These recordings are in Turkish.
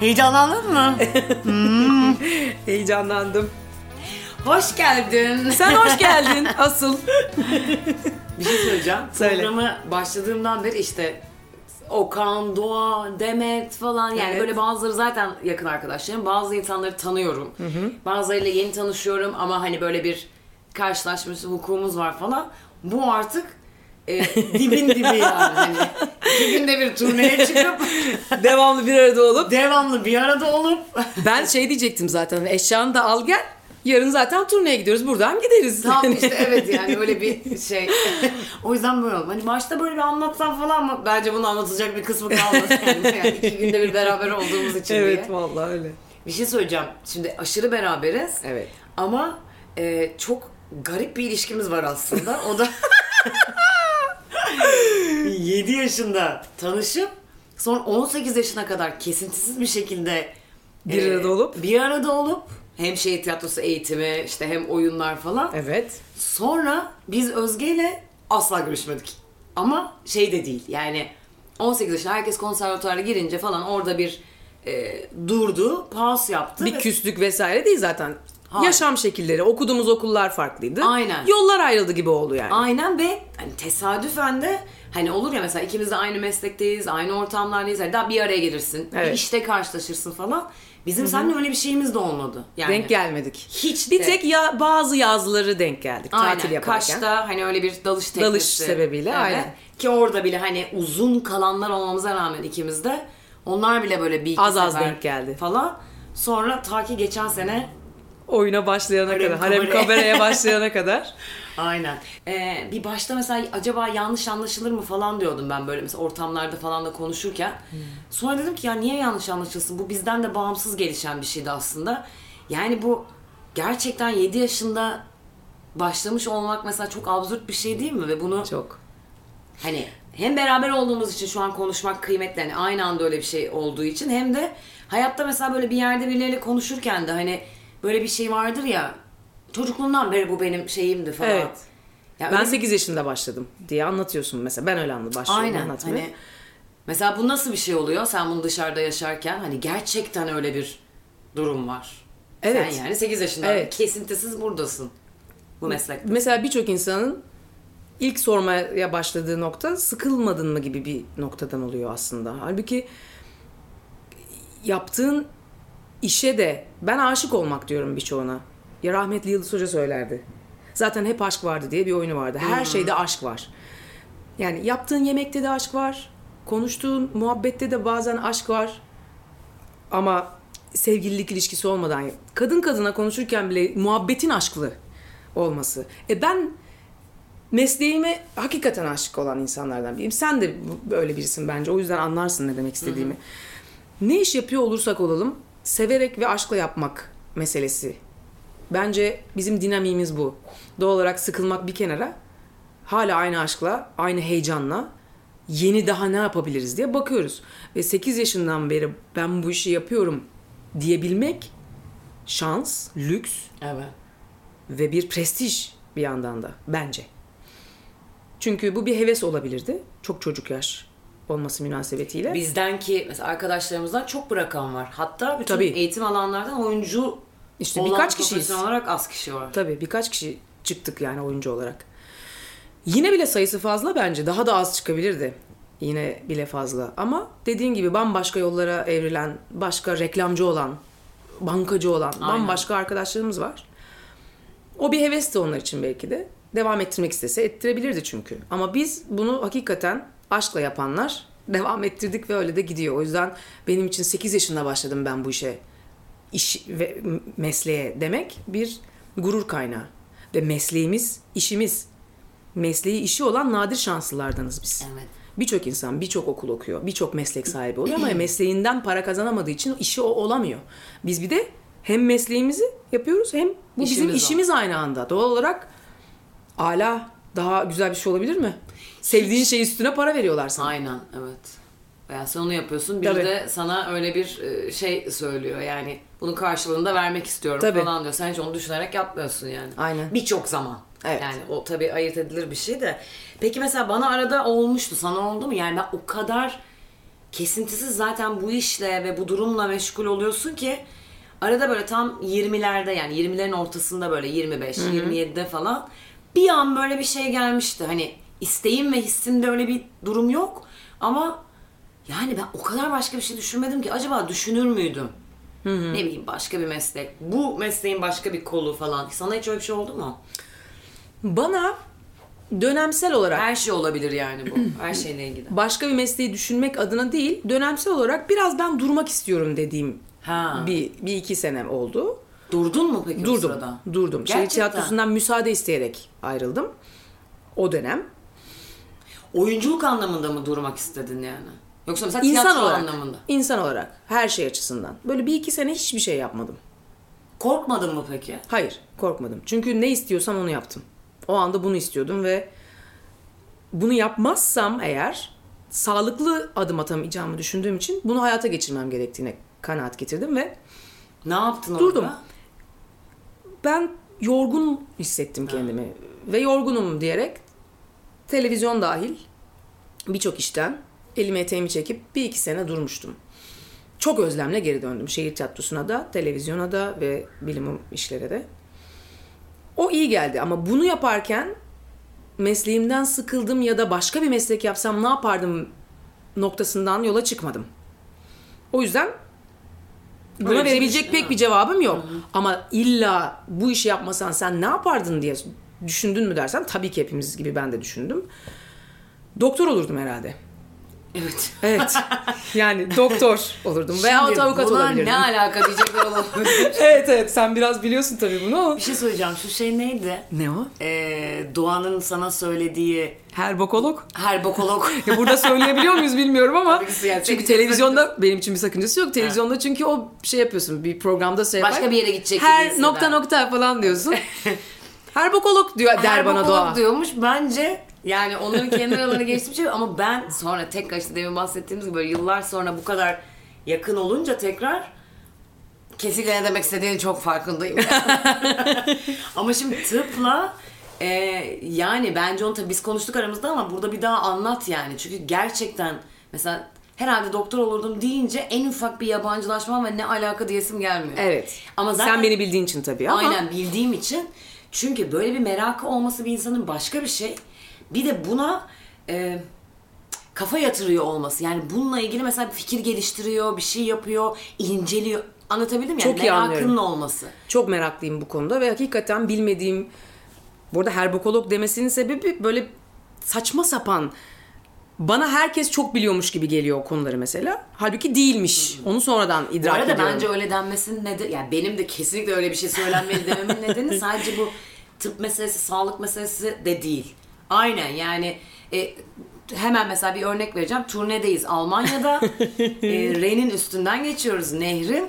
Heyecanlandın mı? Heyecanlandım. Hoş geldin. Sen hoş geldin asıl. Bir şey söyleyeceğim. Söyle. Programı başladığımdan beri işte Okan, Doğa, Demet falan yani Evet. böyle bazıları zaten yakın arkadaşlarım. Bazı insanları tanıyorum. Bazılarıyla yeni tanışıyorum ama hani böyle bir karşılaşmış hukukumuz var falan. Bu artık e, dibin dibi yani. Hani iki günde bir turneye çıkıp Devamlı bir arada olup. devamlı bir arada olup Ben şey diyecektim zaten. Eşyanı da al gel. Yarın zaten turneye gidiyoruz. Buradan gideriz. Tam işte evet yani öyle bir şey. o yüzden böyle oldu. Hani başta böyle bir anlatsam falan ama bence bunu anlatacak bir kısmı kalmadı. Yani, yani iki günde bir beraber olduğumuz için evet diye. vallahi öyle. Bir şey söyleyeceğim. Şimdi aşırı beraberiz. Evet. Ama e, çok garip bir ilişkimiz var aslında. O da 7 yaşında tanışıp sonra 18 yaşına kadar kesintisiz bir şekilde Bir e, arada olup? bir arada olup hem şehir tiyatrosu eğitimi işte hem oyunlar falan. Evet. Sonra biz Özge ile asla görüşmedik. Ama şey de değil yani 18 yaşında herkes konservatuara girince falan orada bir e, durdu, pause yaptı. Bir ve- küslük vesaire değil zaten. Hayır. Yaşam şekilleri, okuduğumuz okullar farklıydı. Aynen. Yollar ayrıldı gibi oldu yani. Aynen ve hani tesadüfen de hani olur ya mesela ikimiz de aynı meslekteyiz, aynı ortamlardayız. Hani daha bir araya gelirsin, bir Evet. işte karşılaşırsın falan. Bizim seninle öyle bir şeyimiz de olmadı. Yani Denk gelmedik. Hiç Bir de. tek ya bazı yazları denk geldik Aynen. tatil yaparken. Kaş'ta hani öyle bir dalış teknesi. Dalış sebebiyle, aynen. Ki orada bile hani uzun kalanlar olmamıza rağmen ikimiz de onlar bile böyle bir iki Az az denk geldi. Falan. Sonra ta ki geçen sene Oyuna başlayana Harem kadar, harem kameraya. başlayana kadar. Aynen. Ee, bir başta mesela acaba yanlış anlaşılır mı falan diyordum ben böyle mesela ortamlarda falan da konuşurken. Sonra dedim ki ya niye yanlış anlaşılsın? Bu bizden de bağımsız gelişen bir şeydi aslında. Yani bu gerçekten 7 yaşında başlamış olmak mesela çok absürt bir şey değil mi? Ve bunu Çok. hani hem beraber olduğumuz için şu an konuşmak kıymetli. Hani aynı anda öyle bir şey olduğu için hem de hayatta mesela böyle bir yerde birileriyle konuşurken de hani böyle bir şey vardır ya çocukluğumdan beri bu benim şeyimdi falan. Evet. Ya Ben öyle bir- 8 yaşında başladım diye anlatıyorsun mesela. Ben öyle anladım başlıyorum Aynen. anlatmaya. Hani mesela bu nasıl bir şey oluyor? Sen bunu dışarıda yaşarken hani gerçekten öyle bir durum var. Evet. Sen yani 8 yaşında Evet. kesintisiz buradasın. Bu meslekte. Mesela birçok insanın ilk sormaya başladığı nokta sıkılmadın mı gibi bir noktadan oluyor aslında. Halbuki yaptığın işe de ben aşık olmak diyorum birçoğuna. Ya rahmetli Yıldız Hoca söylerdi. Zaten hep aşk vardı diye bir oyunu vardı. Her şeyde aşk var. Yani yaptığın yemekte de aşk var. Konuştuğun muhabbette de bazen aşk var. Ama sevgililik ilişkisi olmadan kadın kadına konuşurken bile muhabbetin aşklı olması. E ben mesleğime hakikaten aşık olan insanlardan biriyim. Sen de böyle birisin bence. O yüzden anlarsın ne demek istediğimi. Ne iş yapıyor olursak olalım severek ve aşkla yapmak meselesi. Bence bizim dinamiğimiz bu. Doğal olarak sıkılmak bir kenara hala aynı aşkla, aynı heyecanla yeni daha ne yapabiliriz diye bakıyoruz. Ve 8 yaşından beri ben bu işi yapıyorum diyebilmek şans, lüks Evet. ve bir prestij bir yandan da bence. Çünkü bu bir heves olabilirdi. Çok çocuk yaş olması münasebetiyle. Bizden ki mesela arkadaşlarımızdan çok bırakan var. Hatta bütün Tabii. eğitim alanlardan oyuncu İşte olan birkaç kişiyiz. olarak az kişi var. Tabii birkaç kişi çıktık yani oyuncu olarak. Yine bile sayısı fazla bence. Daha da az çıkabilirdi. Yine bile fazla. Ama dediğin gibi bambaşka yollara evrilen, başka reklamcı olan, bankacı olan Aynen. bambaşka arkadaşlarımız var. O bir hevesti onlar için belki de. Devam ettirmek istese ettirebilirdi çünkü. Ama biz bunu hakikaten aşkla yapanlar devam ettirdik ve öyle de gidiyor. O yüzden benim için 8 yaşında başladım ben bu işe iş ve mesleğe demek bir gurur kaynağı. Ve mesleğimiz, işimiz. Mesleği işi olan nadir şanslılardanız biz. Evet. Birçok insan birçok okul okuyor, birçok meslek sahibi oluyor ama mesleğinden para kazanamadığı için işi o olamıyor. Biz bir de hem mesleğimizi yapıyoruz hem bu bizim İşimiz o. işimiz aynı anda. Doğal olarak ala daha güzel bir şey olabilir mi? Sevdiğin şey üstüne para veriyorlar sana. Aynen evet. Yani sen onu yapıyorsun. Biri Tabii. de sana öyle bir e, şey söylüyor yani bunun karşılığında vermek istiyorum Tabii. falan diyor. Sen hiç onu düşünerek yapmıyorsun yani. Aynen. Birçok zaman. Evet. Yani o tabii ayırt edilir bir şey de. Peki mesela bana arada olmuştu. Sana oldu mu? Yani ben o kadar kesintisiz zaten bu işle ve bu durumla meşgul oluyorsun ki arada böyle tam 20'lerde yani 20'lerin ortasında böyle 25, 27'de falan bir an böyle bir şey gelmişti. Hani isteğim ve hissimde öyle bir durum yok ama yani ben o kadar başka bir şey düşünmedim ki acaba düşünür müydüm? Ne bileyim başka bir meslek. Bu mesleğin başka bir kolu falan. Sana hiç öyle bir şey oldu mu? Bana dönemsel olarak Her şey olabilir yani bu. Her şeyle ilgili. başka bir mesleği düşünmek adına değil, dönemsel olarak biraz ben durmak istiyorum dediğim Ha. bir, bir iki senem oldu. Durdun mu peki o Durdum. sırada? Durdum. Şehir Gerçekten. tiyatrosundan müsaade isteyerek ayrıldım. O dönem. Oyunculuk anlamında mı durmak istedin yani? Yoksa mesela İnsan tiyatro olarak. anlamında. İnsan olarak. Her şey açısından. Böyle bir iki sene hiçbir şey yapmadım. Korkmadın mı peki? Hayır, korkmadım. Çünkü ne istiyorsam onu yaptım. O anda bunu istiyordum ve bunu yapmazsam eğer sağlıklı adım atamayacağımı düşündüğüm için bunu hayata geçirmem gerektiğine kanaat getirdim ve Ne yaptın Durdum. orada? ben yorgun hissettim kendimi ve yorgunum diyerek televizyon dahil birçok işten elime eteğimi çekip bir iki sene durmuştum. Çok özlemle geri döndüm. Şehir tiyatrosuna da, televizyona da ve bilim işlere de. O iyi geldi ama bunu yaparken mesleğimden sıkıldım ya da başka bir meslek yapsam ne yapardım noktasından yola çıkmadım. O yüzden buna Öyle şey verebilecek pek bir cevabım yok. Ama illa bu işi yapmasan sen ne yapardın diye düşündün mü dersen tabii ki hepimiz gibi ben de düşündüm. Doktor olurdum herhalde. Evet. Evet. yani doktor olurdum Şimdi avukat olabilirdim. ne alaka diyecekler olabilir. evet evet sen biraz biliyorsun tabii bunu ama. bir şey söyleyeceğim. Şu şey neydi? Ne o? Ee, Doğan'ın sana söylediği Herbokolog. herbokolog. Ya burada söyleyebiliyor muyuz bilmiyorum ama. Yani çünkü televizyonda benim için bir sakıncası yok. Televizyonda çünkü o şey yapıyorsun bir programda şey yapar. Başka bir yere gidecek Her nokta hisseder. nokta falan diyorsun. Herbokolog diyor der bana Herbokolog Doğa. diyormuş. Bence yani onların kendi aralarına geçtiğim şey ama ben sonra tekrar işte demin bahsettiğimiz gibi böyle yıllar sonra bu kadar yakın olunca tekrar kesinlikle ne demek istediğini çok farkındayım. ama şimdi tıpla e, yani bence onu tabii biz konuştuk aramızda ama burada bir daha anlat yani. Çünkü gerçekten mesela herhalde doktor olurdum deyince en ufak bir yabancılaşma ve ne alaka diyesim gelmiyor. Evet. Ama zaten Sen beni bildiğin için tabii ama. Aynen bildiğim için. Çünkü böyle bir merakı olması bir insanın başka bir şey. Bir de buna e, kafa yatırıyor olması. Yani bununla ilgili mesela bir fikir geliştiriyor, bir şey yapıyor, inceliyor. Anlatabildim mi? Yani Çok iyi merakının anlıyorum. olması. Çok meraklıyım bu konuda ve hakikaten bilmediğim burada herbokolog demesinin sebebi böyle saçma sapan bana herkes çok biliyormuş gibi geliyor o konuları mesela. Halbuki değilmiş. Onu sonradan Bu idrak arada ediyorum. bence öyle denmesinin nedeni, yani benim de kesinlikle öyle bir şey söylenmeli dememin nedeni sadece bu tıp meselesi, sağlık meselesi de değil. Aynen yani e, hemen mesela bir örnek vereceğim. Turnedeyiz Almanya'da. e, Ren'in üstünden geçiyoruz nehrin.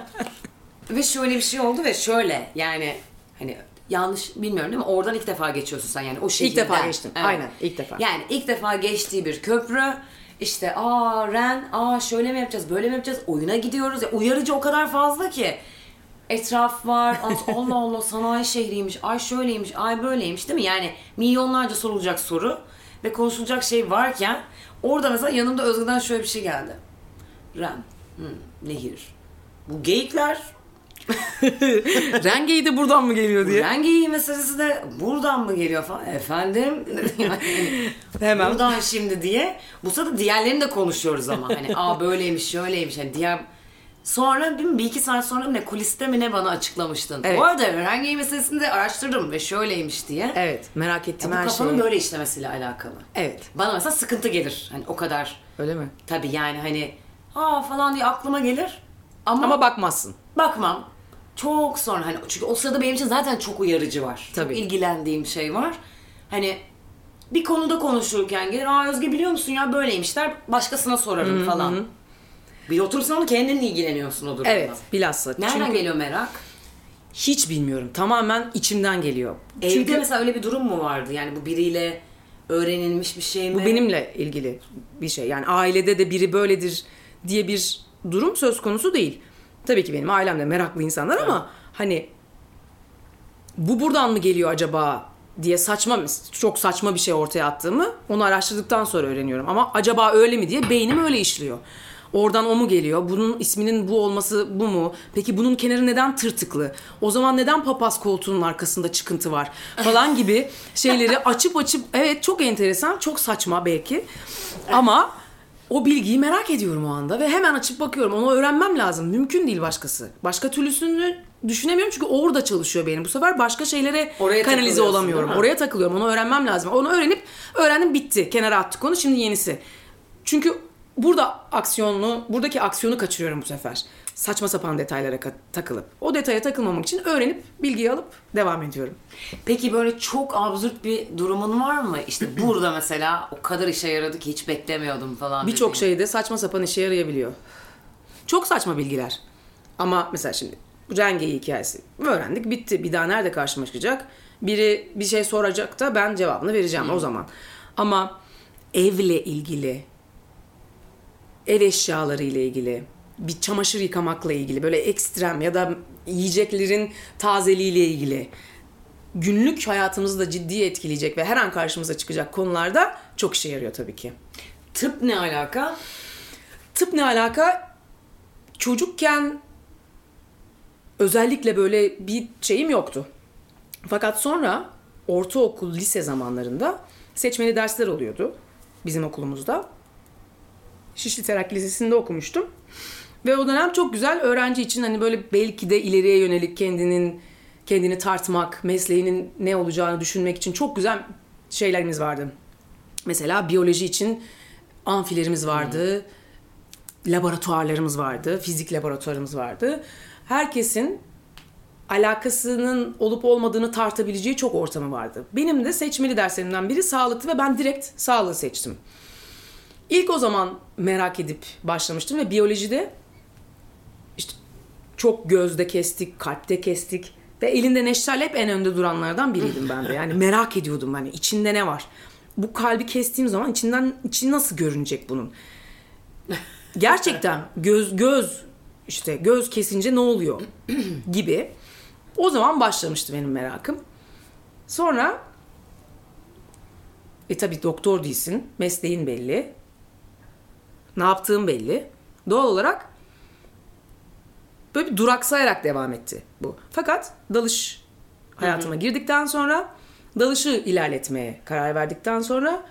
ve şöyle bir şey oldu ve şöyle yani hani yanlış bilmiyorum değil mi? Oradan ilk defa geçiyorsun sen yani o şehirden. defa geçtim. Aynen, ilk defa. Yani ilk defa geçtiği bir köprü. İşte aa Ren, aa şöyle mi yapacağız, böyle mi yapacağız? Oyuna gidiyoruz. Ya, uyarıcı o kadar fazla ki. Etraf var. Allah Allah sanayi şehriymiş. Ay şöyleymiş, ay böyleymiş değil mi? Yani milyonlarca sorulacak soru ve konuşulacak şey varken orada mesela yanımda Özgü'den şöyle bir şey geldi. Ren, hmm, nehir. Bu geyikler Rengeyi de buradan mı geliyor diye. Rengi meselesi de buradan mı geliyor falan. Efendim? Yani Hemen. buradan şimdi diye. Bu sırada diğerlerini de konuşuyoruz ama. Hani aa böyleymiş, şöyleymiş. Hani diğer... Sonra değil mi, bir iki saat sonra ne kuliste mi ne bana açıklamıştın. Evet. Bu arada rengi meselesini de araştırdım ve şöyleymiş diye. Evet merak ettim Bu her kafanın şeyi. böyle işlemesiyle alakalı. Evet. Bana mesela sıkıntı gelir. Hani o kadar. Öyle mi? Tabii yani hani aa falan diye aklıma gelir. Ama, Ama bakmazsın. Bakmam. Çok sonra hani çünkü o sırada benim için zaten çok uyarıcı var. Tabii. Çok ilgilendiğim şey var. Hani bir konuda konuşurken gelir. Aa Özge biliyor musun ya böyleymişler. Başkasına sorarım falan. Bir oturursan onu kendin ilgileniyorsun o durumda. Evet bilhassa. Nereden Çünkü geliyor merak? hiç bilmiyorum. Tamamen içimden geliyor. Evde Çünkü mesela öyle bir durum mu vardı? Yani bu biriyle öğrenilmiş bir şey mi? bu benimle ilgili bir şey. Yani ailede de biri böyledir diye bir durum söz konusu değil. Tabii ki benim ailem de meraklı insanlar ama hani bu buradan mı geliyor acaba diye saçma çok saçma bir şey ortaya attığımı onu araştırdıktan sonra öğreniyorum. Ama acaba öyle mi diye beynim öyle işliyor. Oradan o mu geliyor? Bunun isminin bu olması bu mu? Peki bunun kenarı neden tırtıklı? O zaman neden papaz koltuğunun arkasında çıkıntı var? Falan gibi şeyleri açıp açıp evet çok enteresan, çok saçma belki. Ama o bilgiyi merak ediyorum o anda ve hemen açıp bakıyorum. Onu öğrenmem lazım. Mümkün değil başkası. Başka türlüsünü düşünemiyorum çünkü orada çalışıyor benim. Bu sefer başka şeylere Oraya kanalize olamıyorum. Oraya takılıyorum. Onu öğrenmem lazım. Onu öğrenip öğrendim bitti. Kenara attık onu. Şimdi yenisi. Çünkü burada aksiyonlu, buradaki aksiyonu kaçırıyorum bu sefer. Saçma sapan detaylara takılıp. O detaya takılmamak için öğrenip bilgiyi alıp devam ediyorum. Peki böyle çok absürt bir durumun var mı? İşte burada mesela o kadar işe yaradı ki hiç beklemiyordum falan. Birçok şeyde saçma sapan işe yarayabiliyor. Çok saçma bilgiler. Ama mesela şimdi rengeyi hikayesi öğrendik bitti. Bir daha nerede karşıma çıkacak? Biri bir şey soracak da ben cevabını vereceğim o zaman. Ama evle ilgili, ev eşyaları ile ilgili, bir çamaşır yıkamakla ilgili böyle ekstrem ya da yiyeceklerin tazeliği ile ilgili günlük hayatımızı da ciddi etkileyecek ve her an karşımıza çıkacak konularda çok işe yarıyor tabii ki. Tıp ne alaka? Tıp ne alaka? Çocukken özellikle böyle bir şeyim yoktu. Fakat sonra ortaokul, lise zamanlarında seçmeli dersler oluyordu bizim okulumuzda. Şişli Terakki Lisesi'nde okumuştum. Ve o dönem çok güzel öğrenci için hani böyle belki de ileriye yönelik kendinin kendini tartmak, mesleğinin ne olacağını düşünmek için çok güzel şeylerimiz vardı. Mesela biyoloji için amfilerimiz vardı, laboratuvarlarımız vardı, fizik laboratuvarımız vardı. Herkesin alakasının olup olmadığını tartabileceği çok ortamı vardı. Benim de seçmeli derslerimden biri sağlıktı ve ben direkt sağlığı seçtim. İlk o zaman merak edip başlamıştım ve biyolojide çok gözde kestik, kalpte kestik ve elinde neşterle hep en önde duranlardan biriydim ben de. Yani merak ediyordum hani içinde ne var? Bu kalbi kestiğim zaman içinden içi nasıl görünecek bunun? Gerçekten göz göz işte göz kesince ne oluyor gibi. O zaman başlamıştı benim merakım. Sonra e tabi doktor değilsin, mesleğin belli. Ne yaptığın belli. Doğal olarak böyle bir duraksayarak devam etti bu. Fakat dalış hayatıma girdikten sonra dalışı ilerletmeye karar verdikten sonra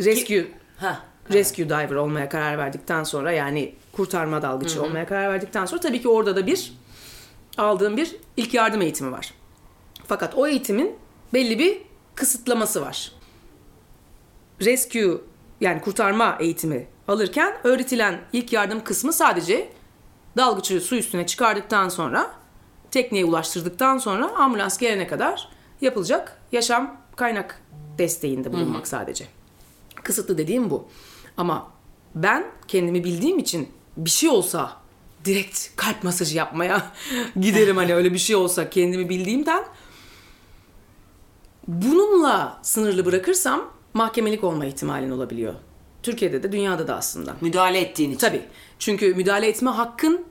rescue Ha. rescue diver olmaya karar verdikten sonra yani kurtarma dalgıcı olmaya karar verdikten sonra tabii ki orada da bir aldığım bir ilk yardım eğitimi var. Fakat o eğitimin belli bir kısıtlaması var. Rescue yani kurtarma eğitimi alırken öğretilen ilk yardım kısmı sadece dalgıcı su üstüne çıkardıktan sonra tekneye ulaştırdıktan sonra ambulans gelene kadar yapılacak yaşam kaynak desteğinde bulunmak sadece. Kısıtlı dediğim bu. Ama ben kendimi bildiğim için bir şey olsa direkt kalp masajı yapmaya giderim hani öyle bir şey olsa kendimi bildiğimden bununla sınırlı bırakırsam mahkemelik olma ihtimalin olabiliyor. Türkiye'de de dünyada da aslında. Müdahale ettiğin için. Tabii. Çünkü müdahale etme hakkın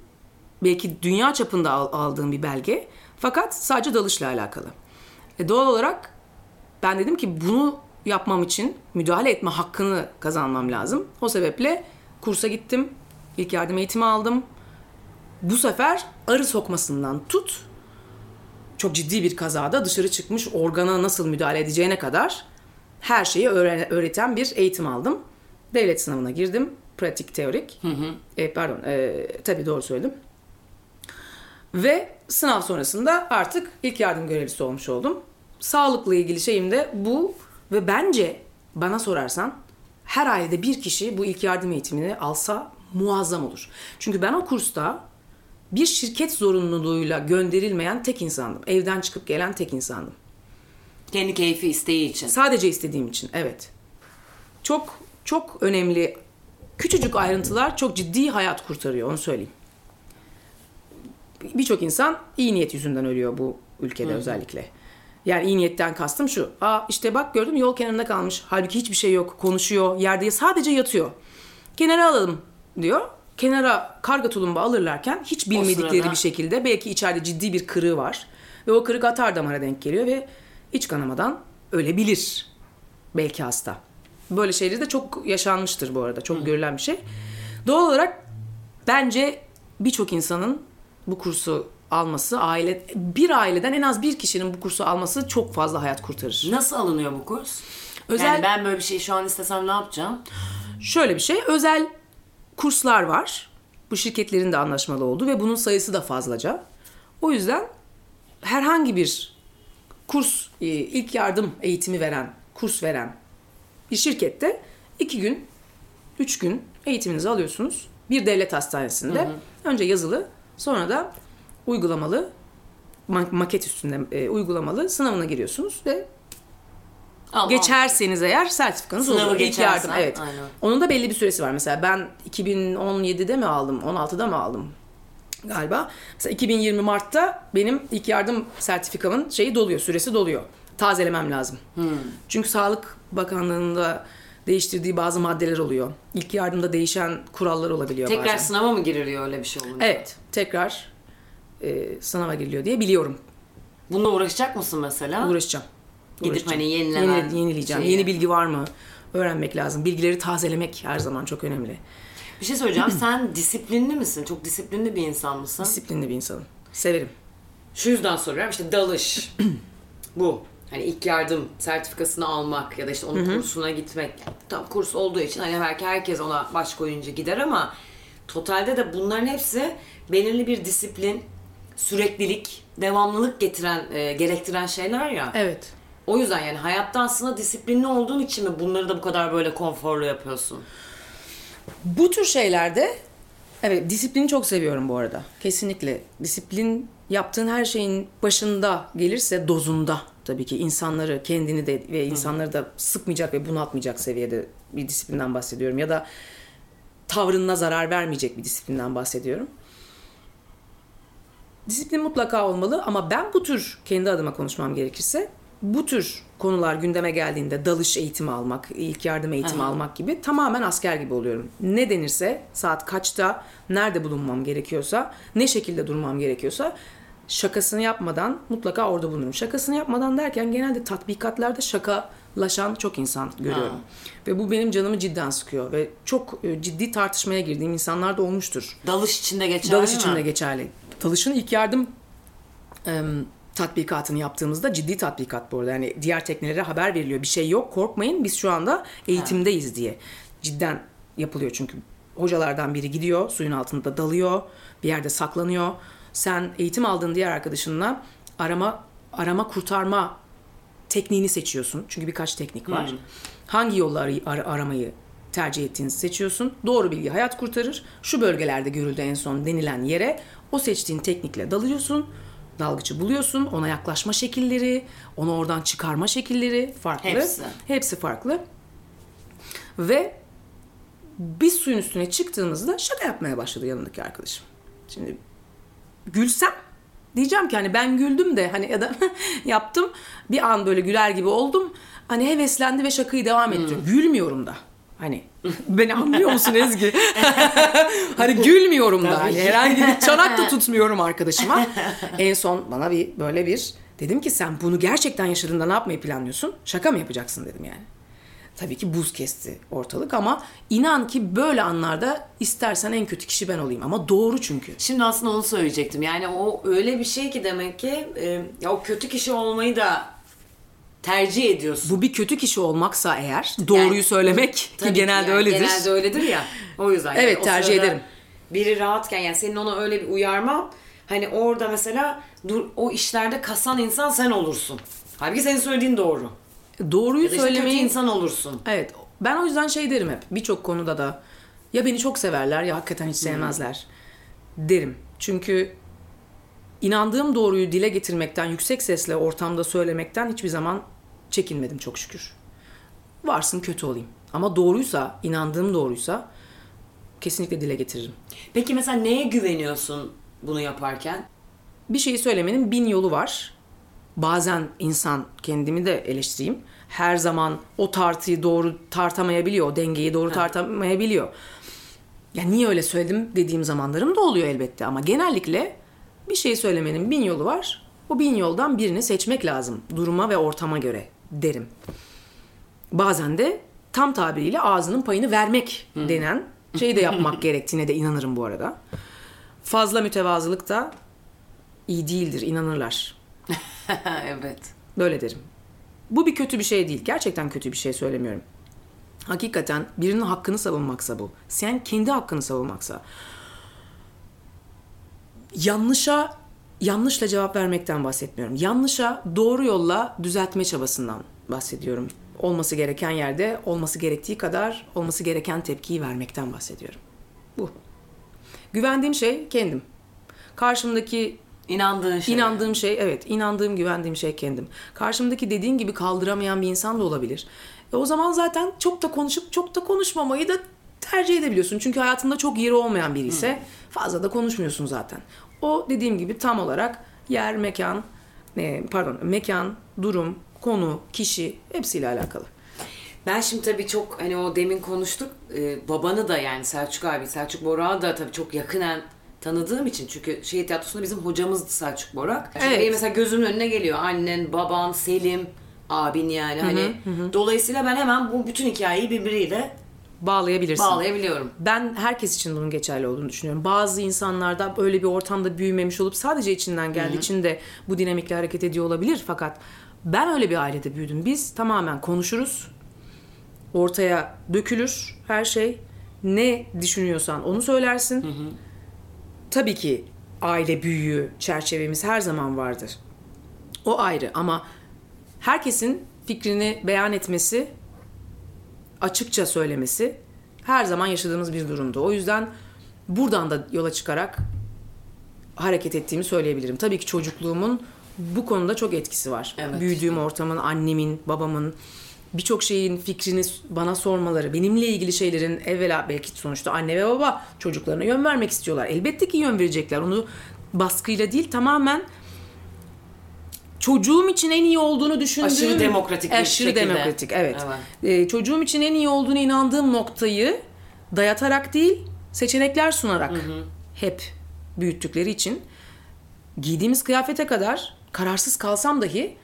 belki dünya çapında al- aldığın bir belge. Fakat sadece dalışla alakalı. E doğal olarak ben dedim ki bunu yapmam için müdahale etme hakkını kazanmam lazım. O sebeple kursa gittim. İlk yardım eğitimi aldım. Bu sefer arı sokmasından tut çok ciddi bir kazada dışarı çıkmış organa nasıl müdahale edeceğine kadar her şeyi öğreten bir eğitim aldım. Devlet sınavına girdim. Pratik, teorik. E, pardon, e, tabii doğru söyledim. Ve sınav sonrasında artık ilk yardım görevlisi olmuş oldum. Sağlıkla ilgili şeyim de bu ve bence bana sorarsan her ailede bir kişi bu ilk yardım eğitimini alsa muazzam olur. Çünkü ben o kursta bir şirket zorunluluğuyla gönderilmeyen tek insandım. Evden çıkıp gelen tek insandım. Kendi keyfi isteği için. Sadece istediğim için evet. Çok çok önemli küçücük ayrıntılar çok ciddi hayat kurtarıyor onu söyleyeyim. Birçok insan iyi niyet yüzünden ölüyor bu ülkede özellikle. Yani iyi niyetten kastım şu. Aa işte bak gördün mü yol kenarında kalmış. Halbuki hiçbir şey yok. Konuşuyor. Yerde sadece yatıyor. Kenara alalım diyor. kenara karga tulumba alırlarken hiç bilmedikleri sırada- bir şekilde belki içeride ciddi bir kırığı var. Ve o kırık atar damara denk geliyor ve iç kanamadan ölebilir belki hasta. Böyle şeyleri de çok yaşanmıştır bu arada. Çok görülen bir şey. Doğal olarak bence birçok insanın bu kursu alması, aile bir aileden en az bir kişinin bu kursu alması çok fazla hayat kurtarır. Nasıl alınıyor bu kurs? Özel- Yani ben böyle bir şey şu an istesem ne yapacağım? Şöyle bir şey, özel kurslar var. Bu şirketlerin de anlaşmalı olduğu ve bunun sayısı da fazlaca. O yüzden herhangi bir kurs, e, ilk yardım eğitimi veren, kurs veren bir şirkette iki gün, üç gün eğitiminizi alıyorsunuz. Bir devlet hastanesinde. Önce yazılı, sonra da uygulamalı, ma- maket üstünde e, uygulamalı sınavına giriyorsunuz ve Al, Geçerseniz eğer sertifikanız Sınavı olur. İlk yardım evet. aynen. Onun da belli bir süresi var. Mesela ben 2017'de mi aldım, 16'da mı aldım galiba. Mesela 2020 Mart'ta benim ilk yardım sertifikamın şeyi doluyor, süresi doluyor. Tazelemem lazım. Hmm. Çünkü Sağlık Bakanlığı'nda değiştirdiği bazı maddeler oluyor. İlk yardımda değişen kurallar olabiliyor Tekrar bazen. sınava mı giriliyor öyle bir şey olunca? Evet, tekrar e, sınava giriliyor diye biliyorum. Bununla uğraşacak mısın mesela? Uğraşacağım. Gidip Uğraşacağım. hani yenilenen Yenile- yenileyeceğim. şeyi. Yeni bilgi var mı? Öğrenmek lazım. Bilgileri tazelemek her zaman çok önemli. Bir şey söyleyeceğim. Sen disiplinli misin? Çok disiplinli bir insan mısın? Disiplinli bir insanım. Severim. Şu yüzden soruyorum. İşte dalış. bu. Hani ilk yardım sertifikasını almak ya da işte onun kursuna gitmek. Tam kurs olduğu için hani belki herkes ona baş koyunca gider ama totalde de bunların hepsi belirli bir disiplin, süreklilik, devamlılık getiren, e, gerektiren şeyler ya. Evet. O yüzden yani hayatta aslında disiplinli olduğun için mi bunları da bu kadar böyle konforlu yapıyorsun? Bu tür şeylerde evet disiplini çok seviyorum bu arada. Kesinlikle. Disiplin yaptığın her şeyin başında gelirse dozunda tabii ki insanları kendini de ve insanları da sıkmayacak ve bunaltmayacak seviyede bir disiplinden bahsediyorum ya da tavrına zarar vermeyecek bir disiplinden bahsediyorum. Disiplin mutlaka olmalı ama ben bu tür kendi adıma konuşmam gerekirse bu tür konular gündeme geldiğinde dalış eğitimi almak, ilk yardım eğitimi Aha. almak gibi tamamen asker gibi oluyorum. Ne denirse saat kaçta, nerede bulunmam gerekiyorsa, ne şekilde durmam gerekiyorsa şakasını yapmadan mutlaka orada bulunurum. Şakasını yapmadan derken genelde tatbikatlarda şakalaşan çok insan görüyorum. Ha. Ve bu benim canımı cidden sıkıyor ve çok e, ciddi tartışmaya girdiğim insanlar da olmuştur. Dalış içinde geçer Dalış mi? için de geçerli. Dalışın ilk yardım em, tatbikatını yaptığımızda ciddi tatbikat bu arada. Yani diğer teknelere haber veriliyor. Bir şey yok korkmayın biz şu anda eğitimdeyiz diye. Cidden yapılıyor çünkü hocalardan biri gidiyor suyun altında dalıyor bir yerde saklanıyor. Sen eğitim aldığın diğer arkadaşınla arama arama kurtarma tekniğini seçiyorsun. Çünkü birkaç teknik var. Hangi yolla aray- ar- aramayı tercih ettiğinizi seçiyorsun. Doğru bilgi hayat kurtarır. Şu bölgelerde görüldü en son denilen yere o seçtiğin teknikle dalıyorsun. Dalgıcı buluyorsun. Ona yaklaşma şekilleri, onu oradan çıkarma şekilleri farklı. Hepsi. Hepsi farklı. Ve biz suyun üstüne çıktığımızda şaka yapmaya başladı yanındaki arkadaşım. Şimdi gülsem diyeceğim ki hani ben güldüm de hani ya da yaptım bir an böyle güler gibi oldum. Hani heveslendi ve şakayı devam ettiriyor. Gülmüyorum da. Hani beni anlıyor musun Ezgi? hani gülmüyorum da. Hani herhangi bir çanak da tutmuyorum arkadaşıma. En son bana bir böyle bir dedim ki sen bunu gerçekten yaşadığında ne yapmayı planlıyorsun? Şaka mı yapacaksın dedim yani. Tabii ki buz kesti ortalık ama inan ki böyle anlarda istersen en kötü kişi ben olayım ama doğru çünkü. Şimdi aslında onu söyleyecektim. Yani o öyle bir şey ki demek ki e, ya o kötü kişi olmayı da tercih ediyorsun. Bu bir kötü kişi olmaksa eğer doğruyu Yani- söylemek ki genelde yani, öyledir. Genelde öyledir ya. O yüzden. yani Evet, o tercih ederim. Biri rahatken yani senin ona öyle bir uyarman hani orada mesela dur, o işlerde kasan insan sen olursun. Halbuki senin söylediğin doğru. Doğruyu Ya da işte kötü söylemeyi insan olursun. Evet. Ben o yüzden şey derim hep. Birçok konuda da ya beni çok severler ya hakikaten hiç sevmezler derim. Çünkü inandığım doğruyu dile getirmekten, yüksek sesle ortamda söylemekten hiçbir zaman çekinmedim çok şükür. Varsın kötü olayım. Ama doğruysa, inandığım doğruysa kesinlikle dile getiririm. Peki mesela neye güveniyorsun bunu yaparken? bir şeyi söylemenin bin yolu var. Bazen insan kendimi de eleştireyim. Her zaman o tartıyı doğru tartamayabiliyor, o dengeyi doğru tartamayabiliyor. Ya niye öyle söyledim dediğim zamanlarım da oluyor elbette ama genellikle bir şey söylemenin bin yolu var. O bin yoldan birini seçmek lazım duruma ve ortama göre derim. Bazen de tam tabiriyle ağzının payını vermek denen şeyi de yapmak gerektiğine de inanırım bu arada. Fazla mütevazılık da iyi değildir inanırlar. evet. Böyle derim. Bu bir kötü bir şey değil. Gerçekten kötü bir şey söylemiyorum. Hakikaten birinin hakkını savunmaksa bu. Sen kendi hakkını savunmaksa. Yanlışa yanlışla cevap vermekten bahsetmiyorum. Yanlışa doğru yolla düzeltme çabasından bahsediyorum. Olması gereken yerde olması gerektiği kadar olması gereken tepkiyi vermekten bahsediyorum. Bu. Güvendiğim şey kendim. Karşımdaki İnandığın şey. İnandığım şey evet inandığım güvendiğim şey kendim. Karşımdaki dediğin gibi kaldıramayan bir insan da olabilir. E o zaman zaten çok da konuşup çok da konuşmamayı da tercih edebiliyorsun. Çünkü hayatında çok yeri olmayan biri ise fazla da konuşmuyorsun zaten. O dediğim gibi tam olarak yer, mekan, e, pardon mekan, durum, konu, kişi hepsiyle alakalı. Ben şimdi tabii çok hani o demin konuştuk. e, babanı da yani Selçuk abi, Selçuk Borak'ı da tabii çok yakinen tanıdığım için. Çünkü şehir tiyatrosunda bizim hocamızdı Selçuk Borak. Çünkü Evet. benim mesela gözümün önüne geliyor. Annen, baban, Selim, abin yani. Hani dolayısıyla ben hemen bu bütün hikayeyi birbiriyle Bağlayabilirsin. bağlayabiliyorum. Ben herkes için bunun geçerli olduğunu düşünüyorum. Bazı insanlarda öyle bir ortamda büyümemiş olup sadece içinden geldiği için de bu dinamikle hareket ediyor olabilir. Fakat ben öyle bir ailede büyüdüm. Biz tamamen konuşuruz. Ortaya dökülür her şey. Ne düşünüyorsan onu söylersin. Tabii ki aile büyüğü çerçevemiz her zaman vardır. O ayrı ama herkesin fikrini beyan etmesi açıkça söylemesi her zaman yaşadığımız bir durumdu. O yüzden buradan da yola çıkarak hareket ettiğimi söyleyebilirim. Tabii ki çocukluğumun bu konuda çok etkisi var. Evet. Büyüdüğüm ortamın, annemin, babamın birçok şeyin fikrini bana sormaları, benimle ilgili şeylerin evvela belki sonuçta anne ve baba çocuklarına yön vermek istiyorlar. Elbette ki yön verecekler. Onu baskıyla değil tamamen çocuğum için en iyi olduğunu düşündüğüm Aşırı demokratik bir aşırı şekilde. demokratik evet. Evet. Ee, çocuğum için en iyi olduğunu inandığım noktayı dayatarak değil seçenekler sunarak hep büyüttükleri için giydiğimiz kıyafete kadar kararsız kalsam dahi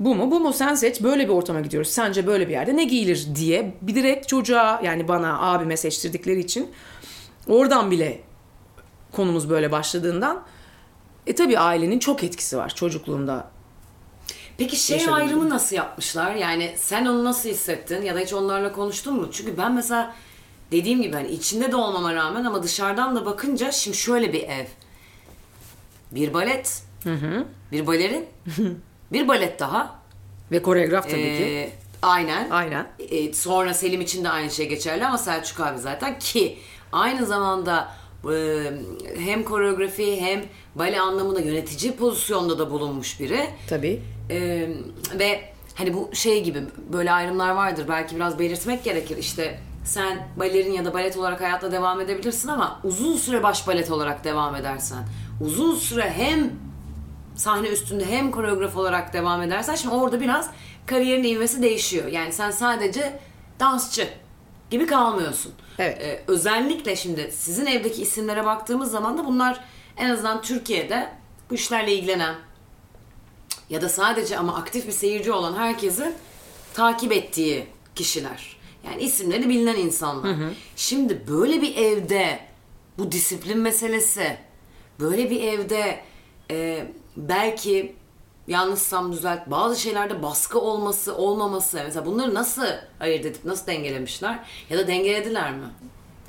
bu mu bu mu? Sen seç böyle bir ortama gidiyoruz. Sence böyle bir yerde ne giyilir diye bir direkt çocuğa yani bana abime seçtirdikleri için oradan bile konumuz böyle başladığından e tabi ailenin çok etkisi var çocukluğumda Peki şey ayrımı nasıl yapmışlar? Yani sen onu nasıl hissettin? Ya da hiç onlarla konuştun mu? Çünkü ben mesela dediğim gibi hani içinde de olmama rağmen ama dışarıdan da bakınca şimdi şöyle bir ev. Bir balet, bir balerin, bir balet daha. ve koreograf tabii ki Ee, aynen. aynen E, sonra Selim için de aynı şey geçerli ama Selçuk abi zaten ki aynı zamanda e, hem koreografi hem bale anlamında yönetici pozisyonda da bulunmuş biri. tabii Ee, ve hani bu şey gibi böyle ayrımlar vardır belki biraz belirtmek gerekir işte sen balerin ya da balet olarak hayatla devam edebilirsin ama uzun süre baş balet olarak devam edersen uzun süre hem sahne üstünde hem koreograf olarak devam edersen şimdi orada biraz kariyerin ivmesi değişiyor. Yani sen sadece dansçı gibi kalmıyorsun. Evet. Ee, özellikle şimdi sizin evdeki isimlere baktığımız zaman da bunlar en azından Türkiye'de bu işlerle ilgilenen ya da sadece ama aktif bir seyirci olan herkesin takip ettiği kişiler. Yani isimleri bilinen insanlar. Şimdi böyle bir evde bu disiplin meselesi, böyle bir evde e, belki yanlışsam düzelt bazı şeylerde baskı olması olmaması mesela bunları nasıl ayırt edip nasıl dengelemişler ya da dengelediler mi?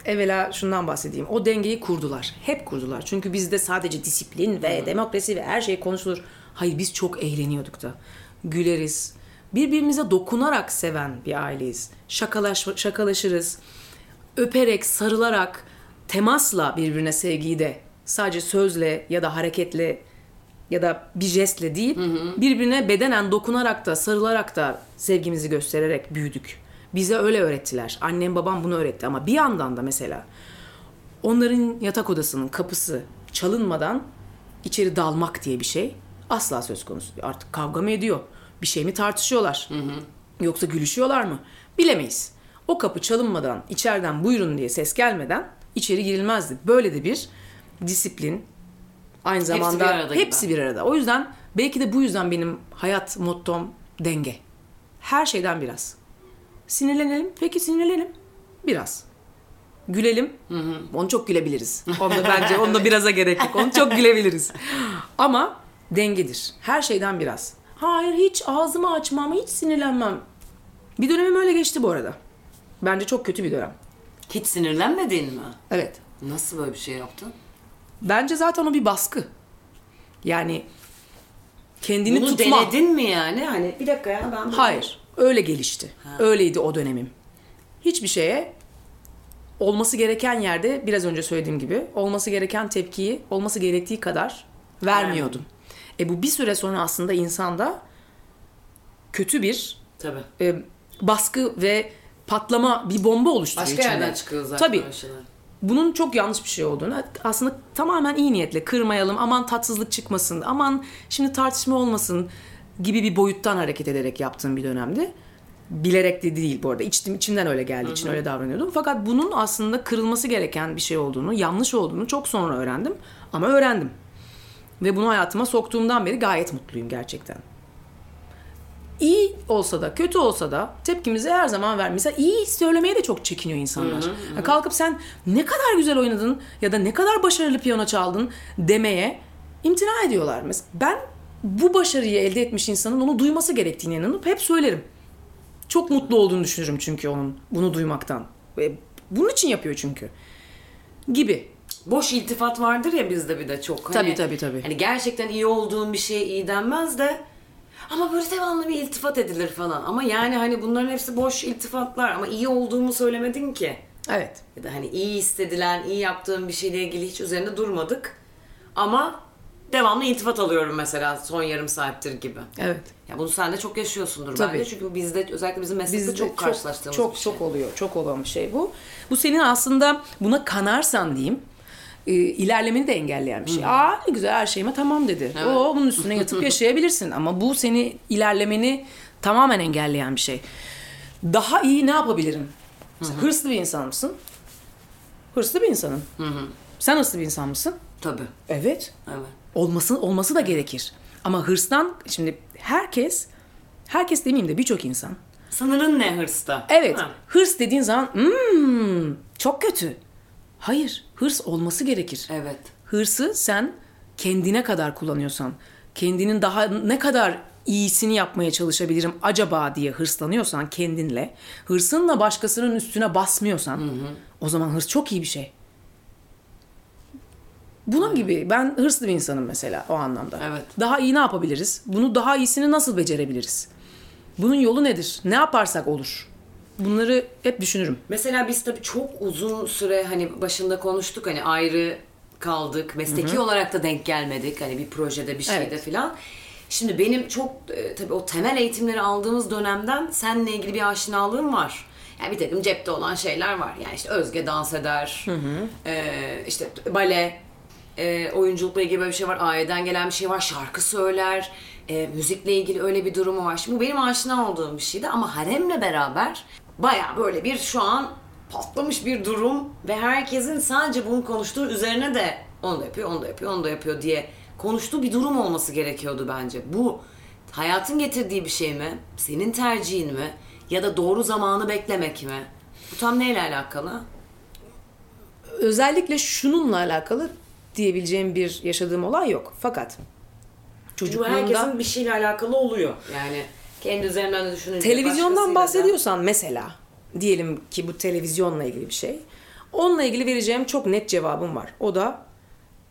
Evvela şundan bahsedeyim. O dengeyi kurdular. Hep kurdular. Çünkü bizde sadece disiplin ve demokrasi ve her şey konuşulur. Hayır biz çok eğleniyorduk da. Güleriz. Birbirimize dokunarak seven bir aileyiz. Şakalaş, şakalaşırız. Öperek, sarılarak, temasla birbirine sevgiyi de sadece sözle ya da hareketle ya da bir jestle değil, birbirine bedenen dokunarak da, sarılarak da sevgimizi göstererek büyüdük. Bize öyle öğrettiler. Annem babam bunu öğretti ama bir yandan da mesela onların yatak odasının kapısı çalınmadan içeri dalmak diye bir şey asla söz konusu. Artık kavga mı ediyor? Bir şey mi tartışıyorlar? Yoksa gülüşüyorlar mı? Bilemeyiz. O kapı çalınmadan, içeriden buyurun diye ses gelmeden içeri girilmezdi. Böyle de bir disiplin, aynı zamanda bir arada hepsi gibi. bir arada. O yüzden belki de bu yüzden benim hayat mottom denge. Her şeyden biraz. Sinirlenelim. Peki sinirlenelim. Biraz. Gülelim. Onu çok gülebiliriz. Onda bence onda biraza gerek yok. Onu çok gülebiliriz. Ama dengedir. Her şeyden biraz. Hayır hiç ağzımı açmam, hiç sinirlenmem. Bir dönemim öyle geçti bu arada. Bence çok kötü bir dönem. Hiç sinirlenmedin mi? Evet. Nasıl böyle bir şey yaptın? Bence zaten o bir baskı. Yani kendini Bunu tutma. denedin mi yani? Hani bir dakika ya ben... Hayır. Öyle gelişti. Öyleydi o dönemim. Hiçbir şeye olması gereken yerde biraz önce söylediğim gibi olması gereken tepkiyi olması gerektiği kadar vermiyordum. E bu bir süre sonra aslında insanda kötü bir Tabii. e, baskı ve patlama bir bomba oluşturuyor Başka içinde. yerden çıkıyor zaten Tabii. şeyler. Bunun çok yanlış bir şey olduğunu aslında tamamen iyi niyetle kırmayalım aman tatsızlık çıkmasın aman şimdi tartışma olmasın gibi bir boyuttan hareket ederek yaptığım bir dönemdi. Bilerek de değil bu arada. İçtim, içimden öyle geldiği için öyle davranıyordum. Fakat bunun aslında kırılması gereken bir şey olduğunu, yanlış olduğunu çok sonra öğrendim. Ama öğrendim. Ve bunu hayatıma soktuğumdan beri gayet mutluyum gerçekten. İyi olsa da kötü olsa da tepkimizi her zaman ver. Mesela iyi söylemeye de çok çekiniyor insanlar. Ya kalkıp sen ne kadar güzel oynadın ya da ne kadar başarılı piyano çaldın demeye imtina ediyorlar. Mesela ben bu başarıyı elde etmiş insanın onu duyması gerektiğine inanıp hep söylerim. Çok mutlu olduğunu düşünürüm çünkü onun bunu duymaktan. Ve bunun için yapıyor çünkü. Gibi. Boş iltifat vardır ya bizde bir de çok. Hani, Tabii, tabii, tabii. Hani gerçekten iyi olduğun bir şey iyi denmez de ama böyle devamlı bir iltifat edilir falan. Ama yani hani bunların hepsi boş iltifatlar ama iyi olduğumu söylemedin ki. Evet. Ya da hani iyi hissedilen, iyi yaptığım bir şeyle ilgili hiç üzerinde durmadık. Ama devamlı iltifat alıyorum mesela son yarım saattir gibi. Evet. Ya bunu sen de çok yaşıyorsundur Tabii. bence. Çünkü bizde özellikle bizim meslekte Bizde çok karşılaştığımız çok, bir şey. Çok oluyor. Çok olan bir şey bu. Bu senin aslında buna kanarsan diyeyim e, ilerlemeni de engelleyen bir şey. Aa ne güzel her şeyime tamam dedi. O bunun üstüne yatıp yaşayabilirsin ama bu seni ilerlemeni tamamen engelleyen bir şey. Daha iyi ne yapabilirim? Mesela hırslı bir insan mısın? Hırslı bir insanım. Sen hırslı bir insan mısın? Tabii. Evet. Evet. Olması olması da gerekir. Ama hırstan şimdi herkes herkes demeyeyim de birçok insan Sınırın ne hırsta? Evet. Ha. Hırs dediğin zaman "Hmm, çok kötü. Hayır. Hırs olması gerekir. Evet. Hırsı sen kendine kadar kullanıyorsan, kendinin daha ne kadar iyisini yapmaya çalışabilirim acaba diye hırslanıyorsan kendinle, hırsınla başkasının üstüne basmıyorsan o zaman hırs çok iyi bir şey. Bunun gibi ben hırslı bir insanım mesela o anlamda. Evet. Daha iyi ne yapabiliriz? Bunu daha iyisini nasıl becerebiliriz? Bunun yolu nedir? Ne yaparsak olur? Bunları hep düşünürüm. Mesela biz tabii çok uzun süre hani başında konuştuk hani ayrı kaldık. Mesleki olarak da denk gelmedik. Hani bir projede bir şeyde Evet. filan. Şimdi benim çok e, tabii o temel eğitimleri aldığımız dönemden seninle ilgili bir aşinalığım var. Yani bir takım cepte olan şeyler var. Yani işte Özge dans eder. e, işte bale, e, oyunculukla ilgili böyle bir şey var. Aileden gelen bir şey var. Şarkı söyler. E, müzikle ilgili öyle bir durumu var. Şimdi bu benim aşina olduğum bir şeydi ama haremle beraber baya böyle bir şu an patlamış bir durum ve herkesin sadece bunu konuştuğu üzerine de onu da yapıyor, onu da yapıyor, onu da yapıyor diye konuştuğu bir durum olması gerekiyordu bence. Bu hayatın getirdiği bir şey mi? Senin tercihin mi? Ya da doğru zamanı beklemek mi? Bu tam neyle alakalı? Özellikle şununla alakalı diyebileceğim bir yaşadığım olay yok. Fakat Çünkü bu çocukluğumda herkesin bir şeyle alakalı oluyor. Yani kendi üzerinden de düşününce. televizyondan başkasıyla da- bahsediyorsan mesela diyelim ki bu televizyonla ilgili bir şey. Onunla ilgili vereceğim çok net cevabım var. O da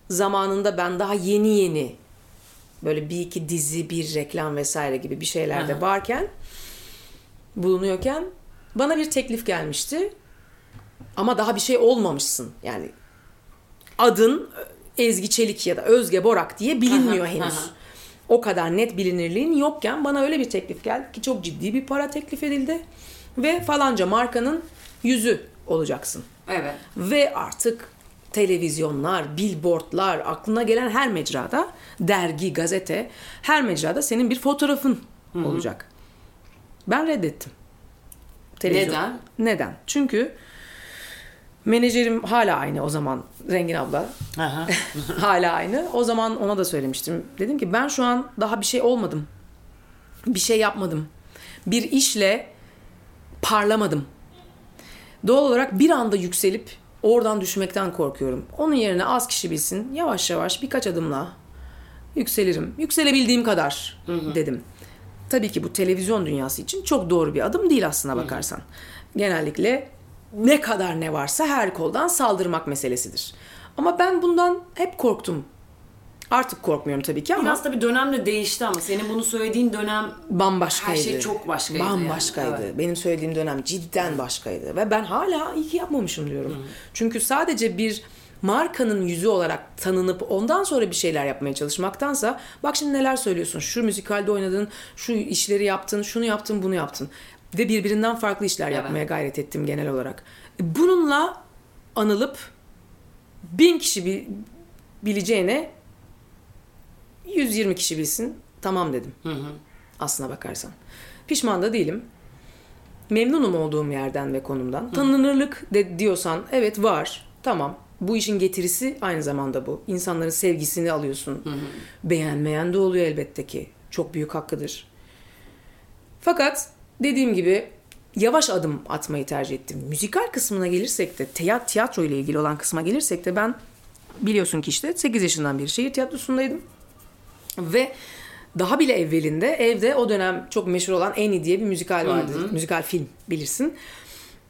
zamanında ben daha yeni yeni böyle bir iki dizi, bir reklam vesaire gibi bir şeylerde Aha. varken bulunuyorken bana bir teklif gelmişti. Ama daha bir şey olmamışsın. Yani adın Ezgi Çelik ya da Özge Borak diye bilinmiyor Aha, henüz. aha. O kadar net bilinirliğin yokken bana öyle bir teklif geldi ki çok ciddi bir para teklif edildi. Ve falanca markanın yüzü olacaksın. Evet. Ve artık televizyonlar, billboardlar, aklına gelen her mecrada, dergi, gazete, her mecrada senin bir fotoğrafın olacak. Ben reddettim. Televizyon. Neden? Neden? Çünkü menajerim hala aynı o zaman Rengin abla. Hala aynı. O zaman ona da söylemiştim. Dedim ki ben şu an daha bir şey olmadım. Bir şey yapmadım. Bir işle parlamadım. Doğal olarak bir anda yükselip oradan düşmekten korkuyorum. Onun yerine az kişi bilsin. Yavaş yavaş birkaç adımla yükselirim. Yükselebildiğim kadar dedim. Tabii ki bu televizyon dünyası için çok doğru bir adım değil aslına bakarsan. Genellikle ne kadar ne varsa her koldan saldırmak meselesidir. Ama ben bundan hep korktum. Artık korkmuyorum tabii ki ama Biraz da bir dönem de değişti ama senin bunu söylediğin dönem bambaşkaydı. Her şey çok başkaydı yani, Bambaşkaydı. evet. Benim söylediğim dönem cidden başkaydı. Ve ben hala iyi ki yapmamışım diyorum. Çünkü sadece bir markanın yüzü olarak tanınıp ondan sonra bir şeyler yapmaya çalışmaktansa bak şimdi neler söylüyorsun. Şu müzikalde oynadın, şu işleri yaptın, şunu yaptın, bunu yaptın. Ve birbirinden farklı işler yapmaya gayret ettim genel olarak. E, Bununla anılıp bin kişi bi- bileceğine 120 kişi bilsin tamam dedim. Aslına bakarsan. Pişman da değilim. Memnunum olduğum yerden ve konumdan. Tanınırlık de diyorsan evet var. Tamam. Bu işin getirisi aynı zamanda bu. İnsanların sevgisini alıyorsun. Beğenmeyen de oluyor elbette ki. Çok büyük hakkıdır. Fakat dediğim gibi yavaş adım atmayı tercih ettim. Müzikal kısmına gelirsek de tiyatro ile ilgili olan kısma gelirsek de ben biliyorsun ki işte 8 yaşından beri şehir tiyatrosundaydım. Ve daha bile evvelinde evde o dönem çok meşhur olan Annie diye bir müzikal vardı. Müzikal film bilirsin.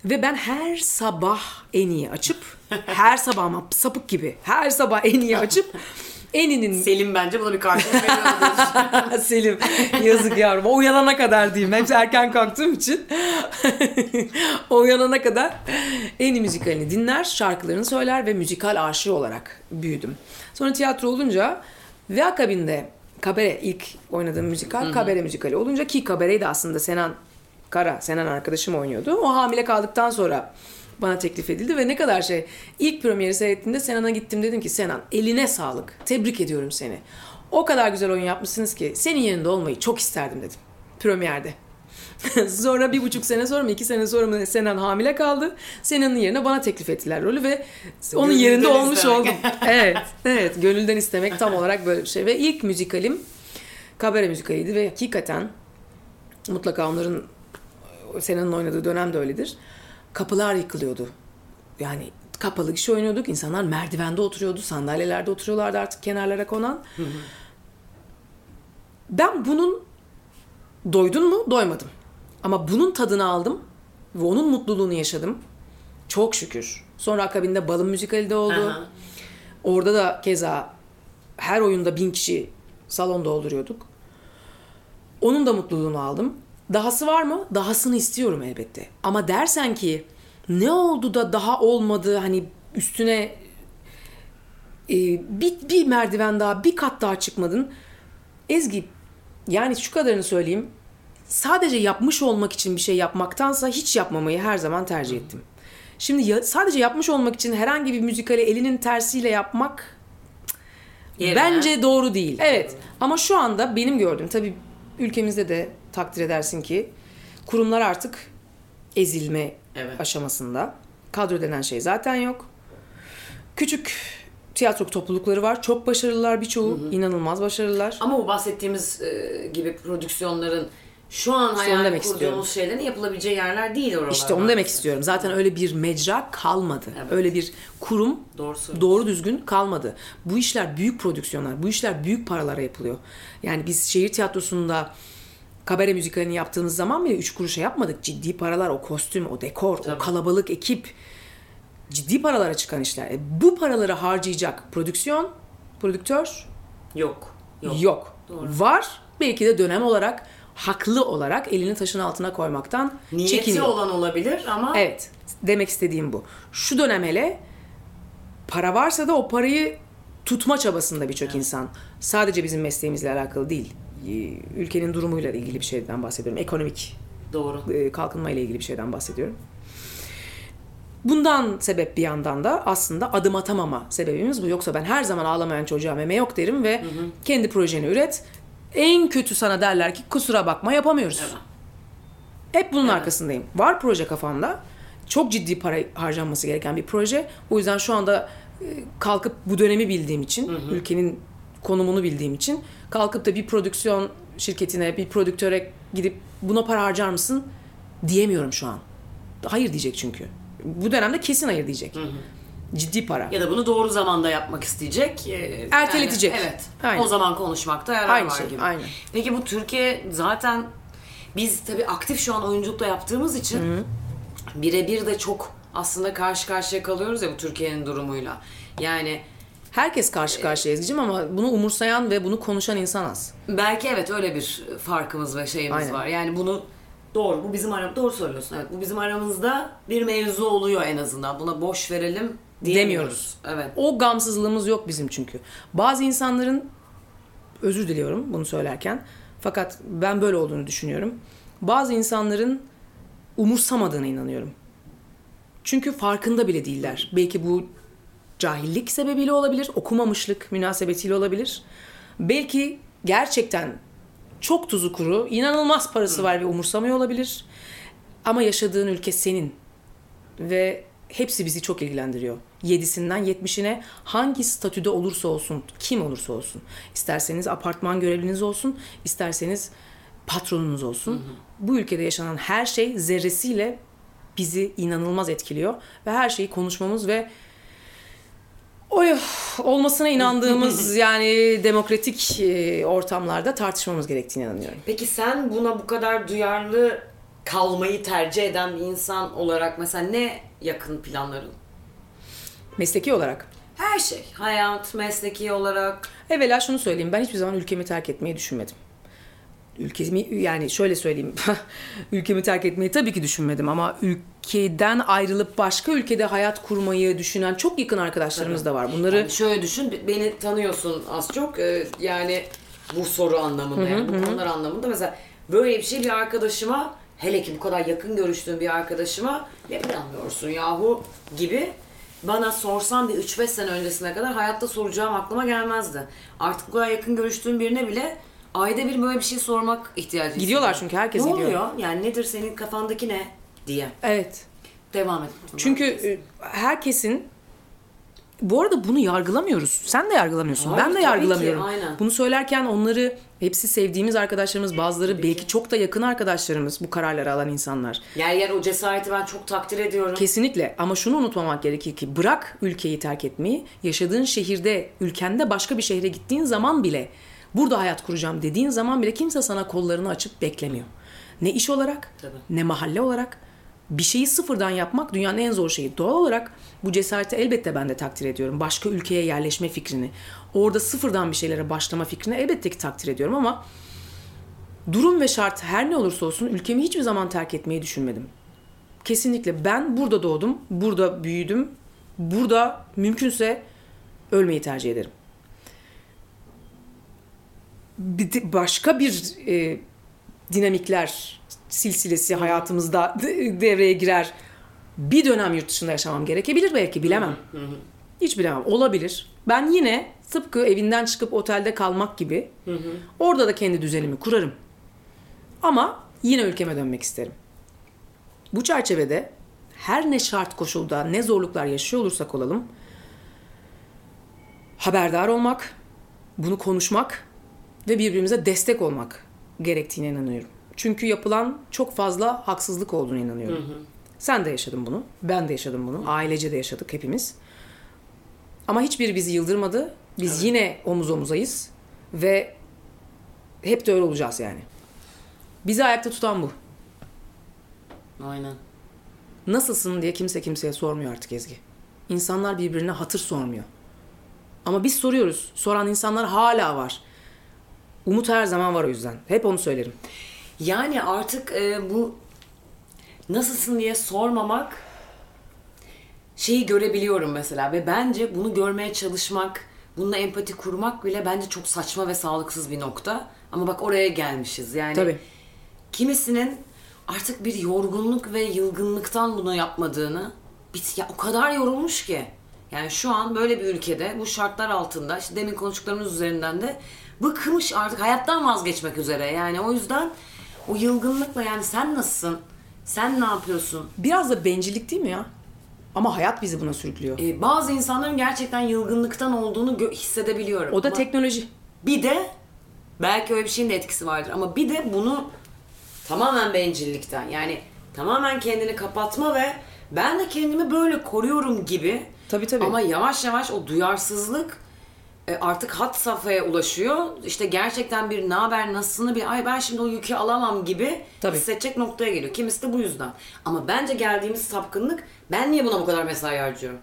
Ve ben her sabah Annie'yi açıp her sabah ama sapık gibi her sabah Annie'yi açıp Annie'nin Selim bence buna bir karşılık veriyordur. Selim yazık yavrum. O uyanana kadar diyeyim. Hep erken kalktığım için. o uyanana kadar en iyi müzikalini dinler, şarkılarını söyler ve müzikal aşığı olarak büyüdüm. Sonra tiyatro olunca ve akabinde Kabare ilk oynadığım müzikal Kabare müzikali olunca ki Kabare'yi de aslında Senan Kara, Senan arkadaşım oynuyordu. O hamile kaldıktan sonra bana teklif edildi ve ne kadar şey. İlk premieri seyrettiğimde Senan'a gittim dedim ki Senan eline sağlık. Tebrik ediyorum seni. O kadar güzel oyun yapmışsınız ki senin yerinde olmayı çok isterdim dedim. Premierde. sonra bir buçuk sene sonra mı iki sene sonra mı Senan hamile kaldı. Senan'ın yerine bana teklif ettiler rolü ve onun Gönülden yerinde olmuş istemek. oldum. evet, evet. Gönülden istemek tam olarak böyle bir şey. Ve ilk müzikalim kabare müzikaliydi ve hakikaten mutlaka onların Sena'nın oynadığı dönem de öyledir. Kapılar yıkılıyordu. Yani kapalı kişi oynuyorduk. İnsanlar merdivende oturuyordu. Sandalyelerde oturuyorlardı artık kenarlara konan. Ben bunun doydun mu? Doymadım. Ama bunun tadını aldım ve onun mutluluğunu yaşadım. Çok şükür. Sonra akabinde Balım müzikali de oldu. Aha. Orada da keza her oyunda bin kişi salon dolduruyorduk. Onun da mutluluğunu aldım. Dahası var mı? Dahasını istiyorum elbette. Ama dersen ki ne oldu da daha olmadı hani üstüne e, bir, bir merdiven daha bir kat daha çıkmadın. Ezgi yani şu kadarını söyleyeyim. Sadece yapmış olmak için bir şey yapmaktansa hiç yapmamayı her zaman tercih ettim. Şimdi ya- sadece yapmış olmak için herhangi bir müzikali elinin tersiyle yapmak Yerine. Bence doğru değil. Evet. Ama şu anda benim gördüğüm tabii ülkemizde de takdir edersin ki kurumlar artık ezilme Evet. aşamasında. Kadro denen şey zaten yok. Küçük tiyatro toplulukları var. Çok başarılılar birçoğu. inanılmaz başarılılar. Ama bu bahsettiğimiz e, gibi prodüksiyonların şu an hayal demek kurduğumuz istiyorum. şeylerin yapılabileceği yerler değil oralar. İşte onu demek istiyorum. Zaten öyle bir mecra kalmadı. Evet. Öyle bir kurum Doğru söylüyorsun. doğru düzgün kalmadı. Bu işler büyük prodüksiyonlar. Bu işler büyük paralara yapılıyor. Yani biz şehir tiyatrosunda kabare müzikalini yaptığımız zaman bile üç kuruşa yapmadık. Ciddi paralar, o kostüm, o dekor, o Tabii. kalabalık ekip ciddi paralara çıkan işler. E, bu paraları harcayacak prodüksiyon, prodüktör Yok. Yok. yok. Doğru. Var. Belki de dönem olarak haklı olarak elini taşın altına koymaktan Niyeti çekiniyor. olan olabilir ama Evet. Demek istediğim bu. Şu dönem hele para varsa da o parayı tutma çabasında birçok insan. Sadece bizim mesleğimizle alakalı değil. Ee, Ülkenin durumuyla ilgili bir şeyden bahsediyorum. Ekonomik doğru. e, kalkınma ile ilgili bir şeyden bahsediyorum. Bundan sebep bir yandan da aslında adım atamama sebebimiz bu. Yoksa ben her zaman ağlamayan çocuğa meme yok derim ve kendi projeni üret. En kötü sana derler ki kusura bakma yapamıyoruz. Evet. Hep bunun arkasındayım. Var proje kafamda. Çok ciddi para harcanması gereken bir proje. O yüzden şu anda e, kalkıp bu dönemi bildiğim için, ülkenin konumunu bildiğim için kalkıp da bir prodüksiyon şirketine, bir prodüktöre gidip buna para harcar mısın diyemiyorum şu an. Hayır diyecek çünkü. Bu dönemde kesin hayır diyecek. Ciddi para. Ya da bunu doğru zamanda yapmak isteyecek. e, Erteletecek. yani evet. Aynen. O zaman konuşmakta yarar Aynı var şey, gibi. aynen. Peki bu Türkiye zaten biz tabii aktif şu an oyunculukla yaptığımız için birebir de çok aslında karşı karşıya kalıyoruz ya bu Türkiye'nin durumuyla. Yani Herkes karşı karşıya Ezgi'cim ama bunu umursayan ve bunu konuşan insan az. belki evet öyle bir farkımız ve şeyimiz Aynen. var. Yani bunu doğru bu bizim aramızda doğru söylüyorsun. Evet bu bizim aramızda bir mevzu oluyor en azından. Buna boş verelim diyemiyoruz. Evet. O gamsızlığımız yok bizim çünkü. Bazı insanların özür diliyorum bunu söylerken fakat ben böyle olduğunu düşünüyorum. Bazı insanların umursamadığına inanıyorum. Çünkü farkında bile değiller. Belki bu cahillik sebebiyle olabilir, okumamışlık münasebetiyle olabilir. Belki gerçekten çok tuzu kuru, inanılmaz parası var ve umursamıyor olabilir. Ama yaşadığın ülke senin ve hepsi bizi çok ilgilendiriyor. 7'sinden 70'ine hangi statüde olursa olsun, kim olursa olsun. İsterseniz apartman görevliniz olsun, isterseniz patronunuz olsun. Bu ülkede yaşanan her şey zerresiyle bizi inanılmaz etkiliyor ve her şeyi konuşmamız ve oy olmasına inandığımız yani demokratik e, ortamlarda tartışmamız gerektiğine inanıyorum. Peki sen buna bu kadar duyarlı kalmayı tercih eden bir insan olarak mesela ne yakın planların? Mesleki olarak. Her şey. Hayat, mesleki olarak. Evvela şunu söyleyeyim. Ben hiçbir zaman ülkemi terk etmeyi düşünmedim. Ülkemi yani şöyle söyleyeyim. ülkemi terk etmeyi tabii ki düşünmedim ama ülkeden ayrılıp başka ülkede hayat kurmayı düşünen çok yakın arkadaşlarımız da var. Bunları Yani şöyle düşün, beni tanıyorsun az çok. Ee, yani bu soru anlamında yani bu konular anlamında. Mesela böyle bir şey bir arkadaşıma, hele ki bu kadar yakın görüştüğün bir arkadaşıma ne planlıyorsun yahu gibi bana sorsan bir 3-5 sene öncesine kadar hayatta soracağım aklıma gelmezdi. Artık bu kadar yakın görüştüğüm birine bile ayda bir böyle bir şey sormak ihtiyacı Gidiyorlar çünkü herkes ne gidiyor. oluyor? Yani nedir senin kafandaki ne diye. evet. Devam et. Çünkü e, herkesin bu arada bunu yargılamıyoruz. Sen de yargılamıyorsun. Hayır, ben de tabii yargılamıyorum. ki, aynen. Bunu söylerken onları hepsi sevdiğimiz arkadaşlarımız, bazıları belki çok da yakın arkadaşlarımız bu kararları alan insanlar. yer yer o cesareti ben çok takdir ediyorum. Kesinlikle ama şunu unutmamak gerekir ki bırak ülkeyi terk etmeyi, yaşadığın şehirde, ülkende başka bir şehre gittiğin zaman bile burada hayat kuracağım dediğin zaman bile kimse sana kollarını açıp beklemiyor. Ne iş olarak, Tabii. ne mahalle olarak bir şeyi sıfırdan yapmak dünyanın en zor şeyi. Doğal olarak bu cesareti elbette ben de takdir ediyorum. Başka ülkeye yerleşme fikrini, orada sıfırdan bir şeylere başlama fikrini elbette ki takdir ediyorum ama durum ve şart her ne olursa olsun ülkemi hiçbir zaman terk etmeyi düşünmedim. Kesinlikle ben burada doğdum, burada büyüdüm, burada mümkünse ölmeyi tercih ederim. Bir başka bir e, dinamikler silsilesi hayatımızda de- devreye girer. Bir dönem yurt dışında yaşamam gerekebilir belki bilemem. Hiç bilemem. Olabilir. Ben yine tıpkı evinden çıkıp otelde kalmak gibi orada da kendi düzenimi kurarım. Ama yine ülkeme dönmek isterim. Bu çerçevede her ne şart koşulda ne zorluklar yaşıyor olursak olalım haberdar olmak, bunu konuşmak ve birbirimize destek olmak gerektiğine inanıyorum. Çünkü yapılan çok fazla haksızlık olduğunu inanıyorum. Sen de yaşadın bunu, ben de yaşadım bunu, ailece de yaşadık hepimiz. Ama hiçbiri bizi yıldırmadı. Biz yine omuz omuzayız ve hep de öyle olacağız yani. Bizi ayakta tutan bu. Aynen. Nasılsın diye kimse kimseye sormuyor artık Ezgi. İnsanlar birbirine hatır sormuyor. Ama biz soruyoruz. Soran insanlar hala var. Umut her zaman var o yüzden. Hep onu söylerim. Yani artık e, bu nasılsın diye sormamak şeyi görebiliyorum mesela ve bence bunu görmeye çalışmak, bununla empati kurmak bile bence çok saçma ve sağlıksız bir nokta. Ama bak oraya gelmişiz. Yani Tabii. kimisinin artık bir yorgunluk ve yılgınlıktan bunu yapmadığını bit ya o kadar yorulmuş ki. Yani şu an böyle bir ülkede bu şartlar altında işte demin konuştuklarımız üzerinden de bıkmış artık hayattan vazgeçmek üzere. Yani o yüzden o yılgınlıkla yani sen nasılsın? Sen ne yapıyorsun? Biraz da bencillik değil mi ya? Ama hayat bizi buna sürüklüyor. Ee, bazı insanların gerçekten yılgınlıktan olduğunu gö- hissedebiliyorum. O da Ama teknoloji. bir de belki öyle bir şeyin de etkisi vardır ama bir de bunu tamamen bencillikten yani tamamen kendini kapatma ve ben de kendimi böyle koruyorum gibi. Tabii, tabii. Ama yavaş yavaş o duyarsızlık artık hat safhaya ulaşıyor. İşte gerçekten bir ne haber nasılsını bir ay ben şimdi o yükü alamam gibi Tabii. hissedecek noktaya geliyor. Kimisi de bu yüzden. Ama bence geldiğimiz sapkınlık ben niye buna bu kadar mesai harcıyorum?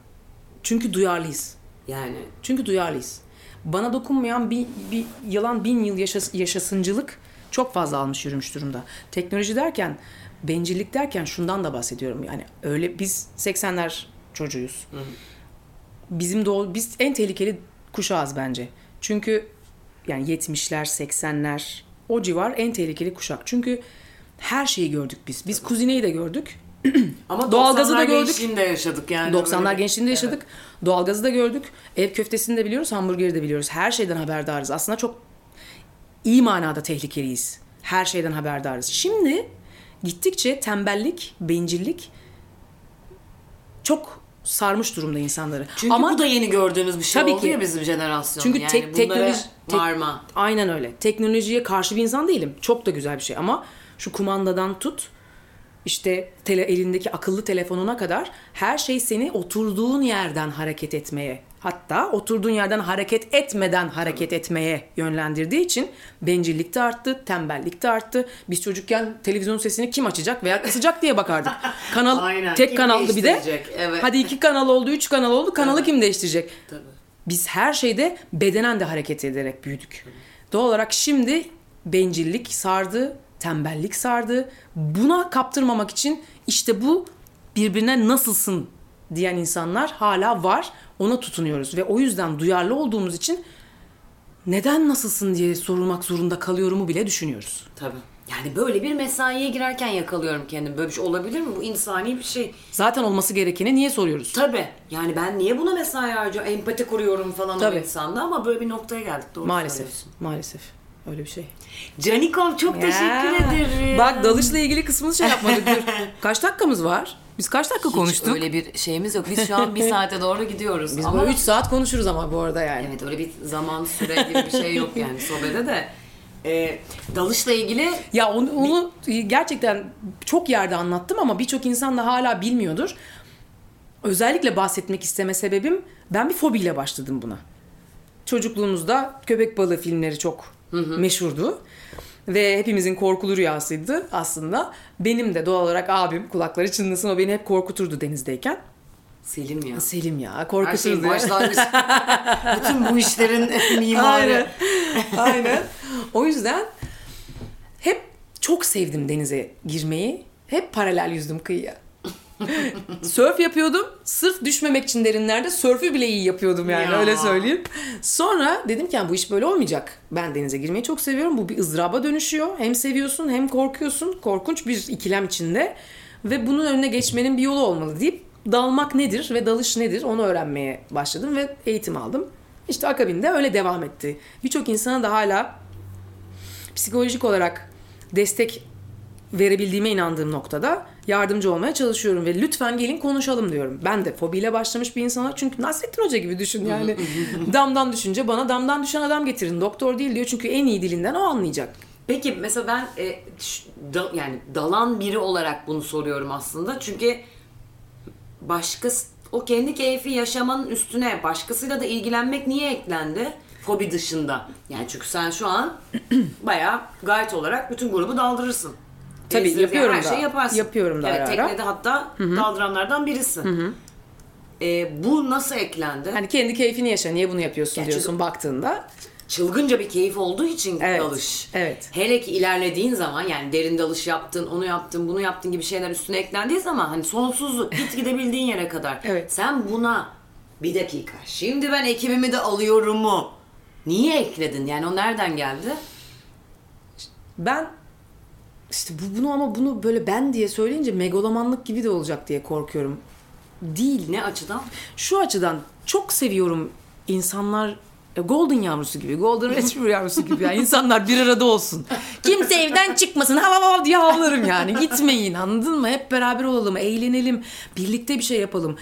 Çünkü duyarlıyız. Yani Çünkü duyarlıyız. Bana dokunmayan bir, bir yalan bin yıl yaşas- yaşasıncılık çok fazla almış yürümüş durumda. Teknoloji derken, bencillik derken şundan da bahsediyorum. Yani öyle biz 80'ler çocuğuyuz. Bizim doğu, biz en tehlikeli kuşağız bence. Çünkü yani 70'ler, 80'ler o civar en tehlikeli kuşak. Çünkü her şeyi gördük biz. Biz kuzineyi de gördük. ama Doğalgazı da 90'lar gördük. gençliğinde yaşadık yani. 90'lar Böyle- gençliğinde yaşadık. Doğalgazı da gördük. Ev köftesini de biliyoruz, hamburgeri de biliyoruz. Her şeyden haberdarız. Aslında çok iyi manada tehlikeliyiz. Her şeyden haberdarız. Şimdi gittikçe tembellik, bencillik çok sarmış durumda insanları. Çünkü Ama bu da yeni gördüğümüz bir şey Tabii oldu ki. ya bizim jenerasyon. çünkü yani tek teknoloji tek- varma. aynen öyle. Teknolojiye karşı bir insan değilim. Çok da güzel bir şey ama şu kumandadan tut işte tele, elindeki akıllı telefonuna kadar her şey seni oturduğun yerden hareket etmeye hatta oturduğun yerden hareket etmeden hareket etmeye yönlendirdiği için bencillik de arttı, tembellik de arttı. Biz çocukken televizyon sesini kim açacak veya kısacak diye bakardık. Kanal Aynen. tek Kim kanallı bir de. Evet. Hadi iki kanal oldu, üç kanal oldu. Kanalı Tabii. kim değiştirecek? Tabii. Biz her şeyde bedenen de hareket ederek büyüdük. Doğal olarak şimdi bencillik sardı, tembellik sardı. Buna kaptırmamak için işte bu birbirine nasılsın diyen insanlar hala var. Ona tutunuyoruz ve o yüzden duyarlı olduğumuz için neden nasılsın diye sorulmak zorunda kalıyorumu bile düşünüyoruz. Tabii. Yani böyle bir mesaiye girerken yakalıyorum kendimi. Böyle bir şey olabilir mi? Bu insani bir şey. Zaten olması gerekeni niye soruyoruz? Tabii. Yani ben niye buna mesai harcıyorum? Empati kuruyorum falan Tabii. o insanda ama böyle bir noktaya geldik. Doğru Maalesef. Maalesef. Öyle bir şey. Canikom çok teşekkür Ya. ederim. Bak dalışla ilgili kısmını şey yapmadık. Dur. Kaç dakikamız var? Biz kaç dakika Hiç konuştuk? öyle bir şeyimiz yok. Biz şu an bir saate doğru gidiyoruz. Biz ama... böyle 3 saat konuşuruz ama bu arada yani. Evet öyle bir zaman süre gibi bir şey yok yani sohbete de. Ee, dalışla ilgili Ya onu, onu gerçekten çok yerde anlattım ama birçok insan da hala bilmiyordur. Özellikle bahsetmek isteme sebebim ben bir fobiyle başladım buna. Çocukluğumuzda köpek balığı filmleri çok meşhurdu. Ve hepimizin korkulu rüyasıydı aslında. Benim de doğal olarak abim kulakları çınlasın o beni hep korkuturdu denizdeyken. Selim ya. Selim ya Her korkuturdu. şeyin başlangıç. Bütün bu işlerin mimarı. Aynen. Aynen. O yüzden hep çok sevdim denize girmeyi. Hep paralel yüzdüm kıyıya. Sörf yapıyordum. Sırf düşmemek için derinlerde sörfü bile iyi yapıyordum yani Ya. öyle söyleyeyim. Sonra dedim ki "Yani bu iş böyle olmayacak. Ben denize girmeyi çok seviyorum. Bu bir ızdıraba dönüşüyor. Hem seviyorsun hem korkuyorsun. Korkunç bir ikilem içinde. Ve bunun önüne geçmenin bir yolu olmalı deyip dalmak nedir ve dalış nedir onu öğrenmeye başladım ve eğitim aldım. İşte akabinde öyle devam etti. Birçok insana da hala psikolojik olarak destek verebildiğime inandığım noktada yardımcı olmaya çalışıyorum ve lütfen gelin konuşalım diyorum. Ben de fobiyle başlamış bir insana çünkü Nasrettin Hoca gibi düşün yani. damdan düşünce bana damdan düşen adam getirin. Doktor değil diyor çünkü en iyi dilinden o anlayacak. Peki mesela ben e, da- yani dalan biri olarak bunu soruyorum aslında. Çünkü başkası o kendi keyfi yaşamanın üstüne başkasıyla da ilgilenmek niye eklendi? Fobi dışında. Yani çünkü sen şu an bayağı gayet olarak bütün grubu daldırırsın. Tabii, Gezdirir, yapıyorum her da. şeyi yaparsın. Yapıyorum da evet, ara ara. teknede hatta daldıranlardan birisin. E, bu nasıl eklendi? Hani kendi keyfini yaşa niye bunu yapıyorsun Ya diyorsun baktığında. çılgınca bir keyif olduğu için Evet, dalış. evet. Hele ki ilerlediğin zaman yani derin dalış yaptın, onu yaptın, bunu yaptın gibi şeyler üstüne eklendiği zaman hani sonsuzluk git gidebildiğin yere kadar. Evet. Sen buna bir dakika şimdi ben ekibimi de alıyorum mu? Niye ekledin? Yani o nereden geldi? Ben işte bu, bunu ama bunu böyle ben diye söyleyince megalomanlık gibi de olacak diye korkuyorum. Değil. Ne açıdan? Şu açıdan çok seviyorum insanlar E, Golden yavrusu gibi, Golden Retriever yavrusu gibi. Yani insanlar bir arada olsun. Kimse evden çıkmasın, hav hav hav diye havlarım yani. Gitmeyin anladın mı? Hep beraber olalım, eğlenelim, birlikte bir şey yapalım.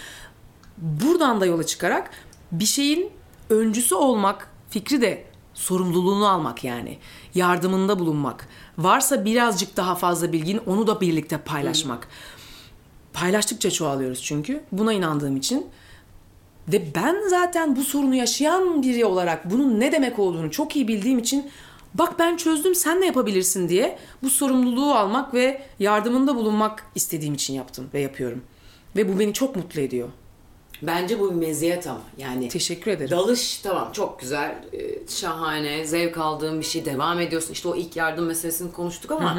Buradan da yola çıkarak bir şeyin öncüsü olmak fikri de sorumluluğunu almak yani. Yardımında bulunmak. Varsa birazcık daha fazla bilgin onu da birlikte paylaşmak. Paylaştıkça çoğalıyoruz çünkü. Buna inandığım için. Ve ben zaten bu sorunu yaşayan biri olarak bunun ne demek olduğunu çok iyi bildiğim için bak ben çözdüm sen de yapabilirsin diye bu sorumluluğu almak ve yardımında bulunmak istediğim için yaptım ve yapıyorum. Ve bu beni çok mutlu ediyor. Bence bu bir meziyet ama. Yani Teşekkür ederim. Dalış tamam çok güzel, e, şahane, zevk aldığın bir şey devam ediyorsun. İşte o ilk yardım meselesini konuştuk ama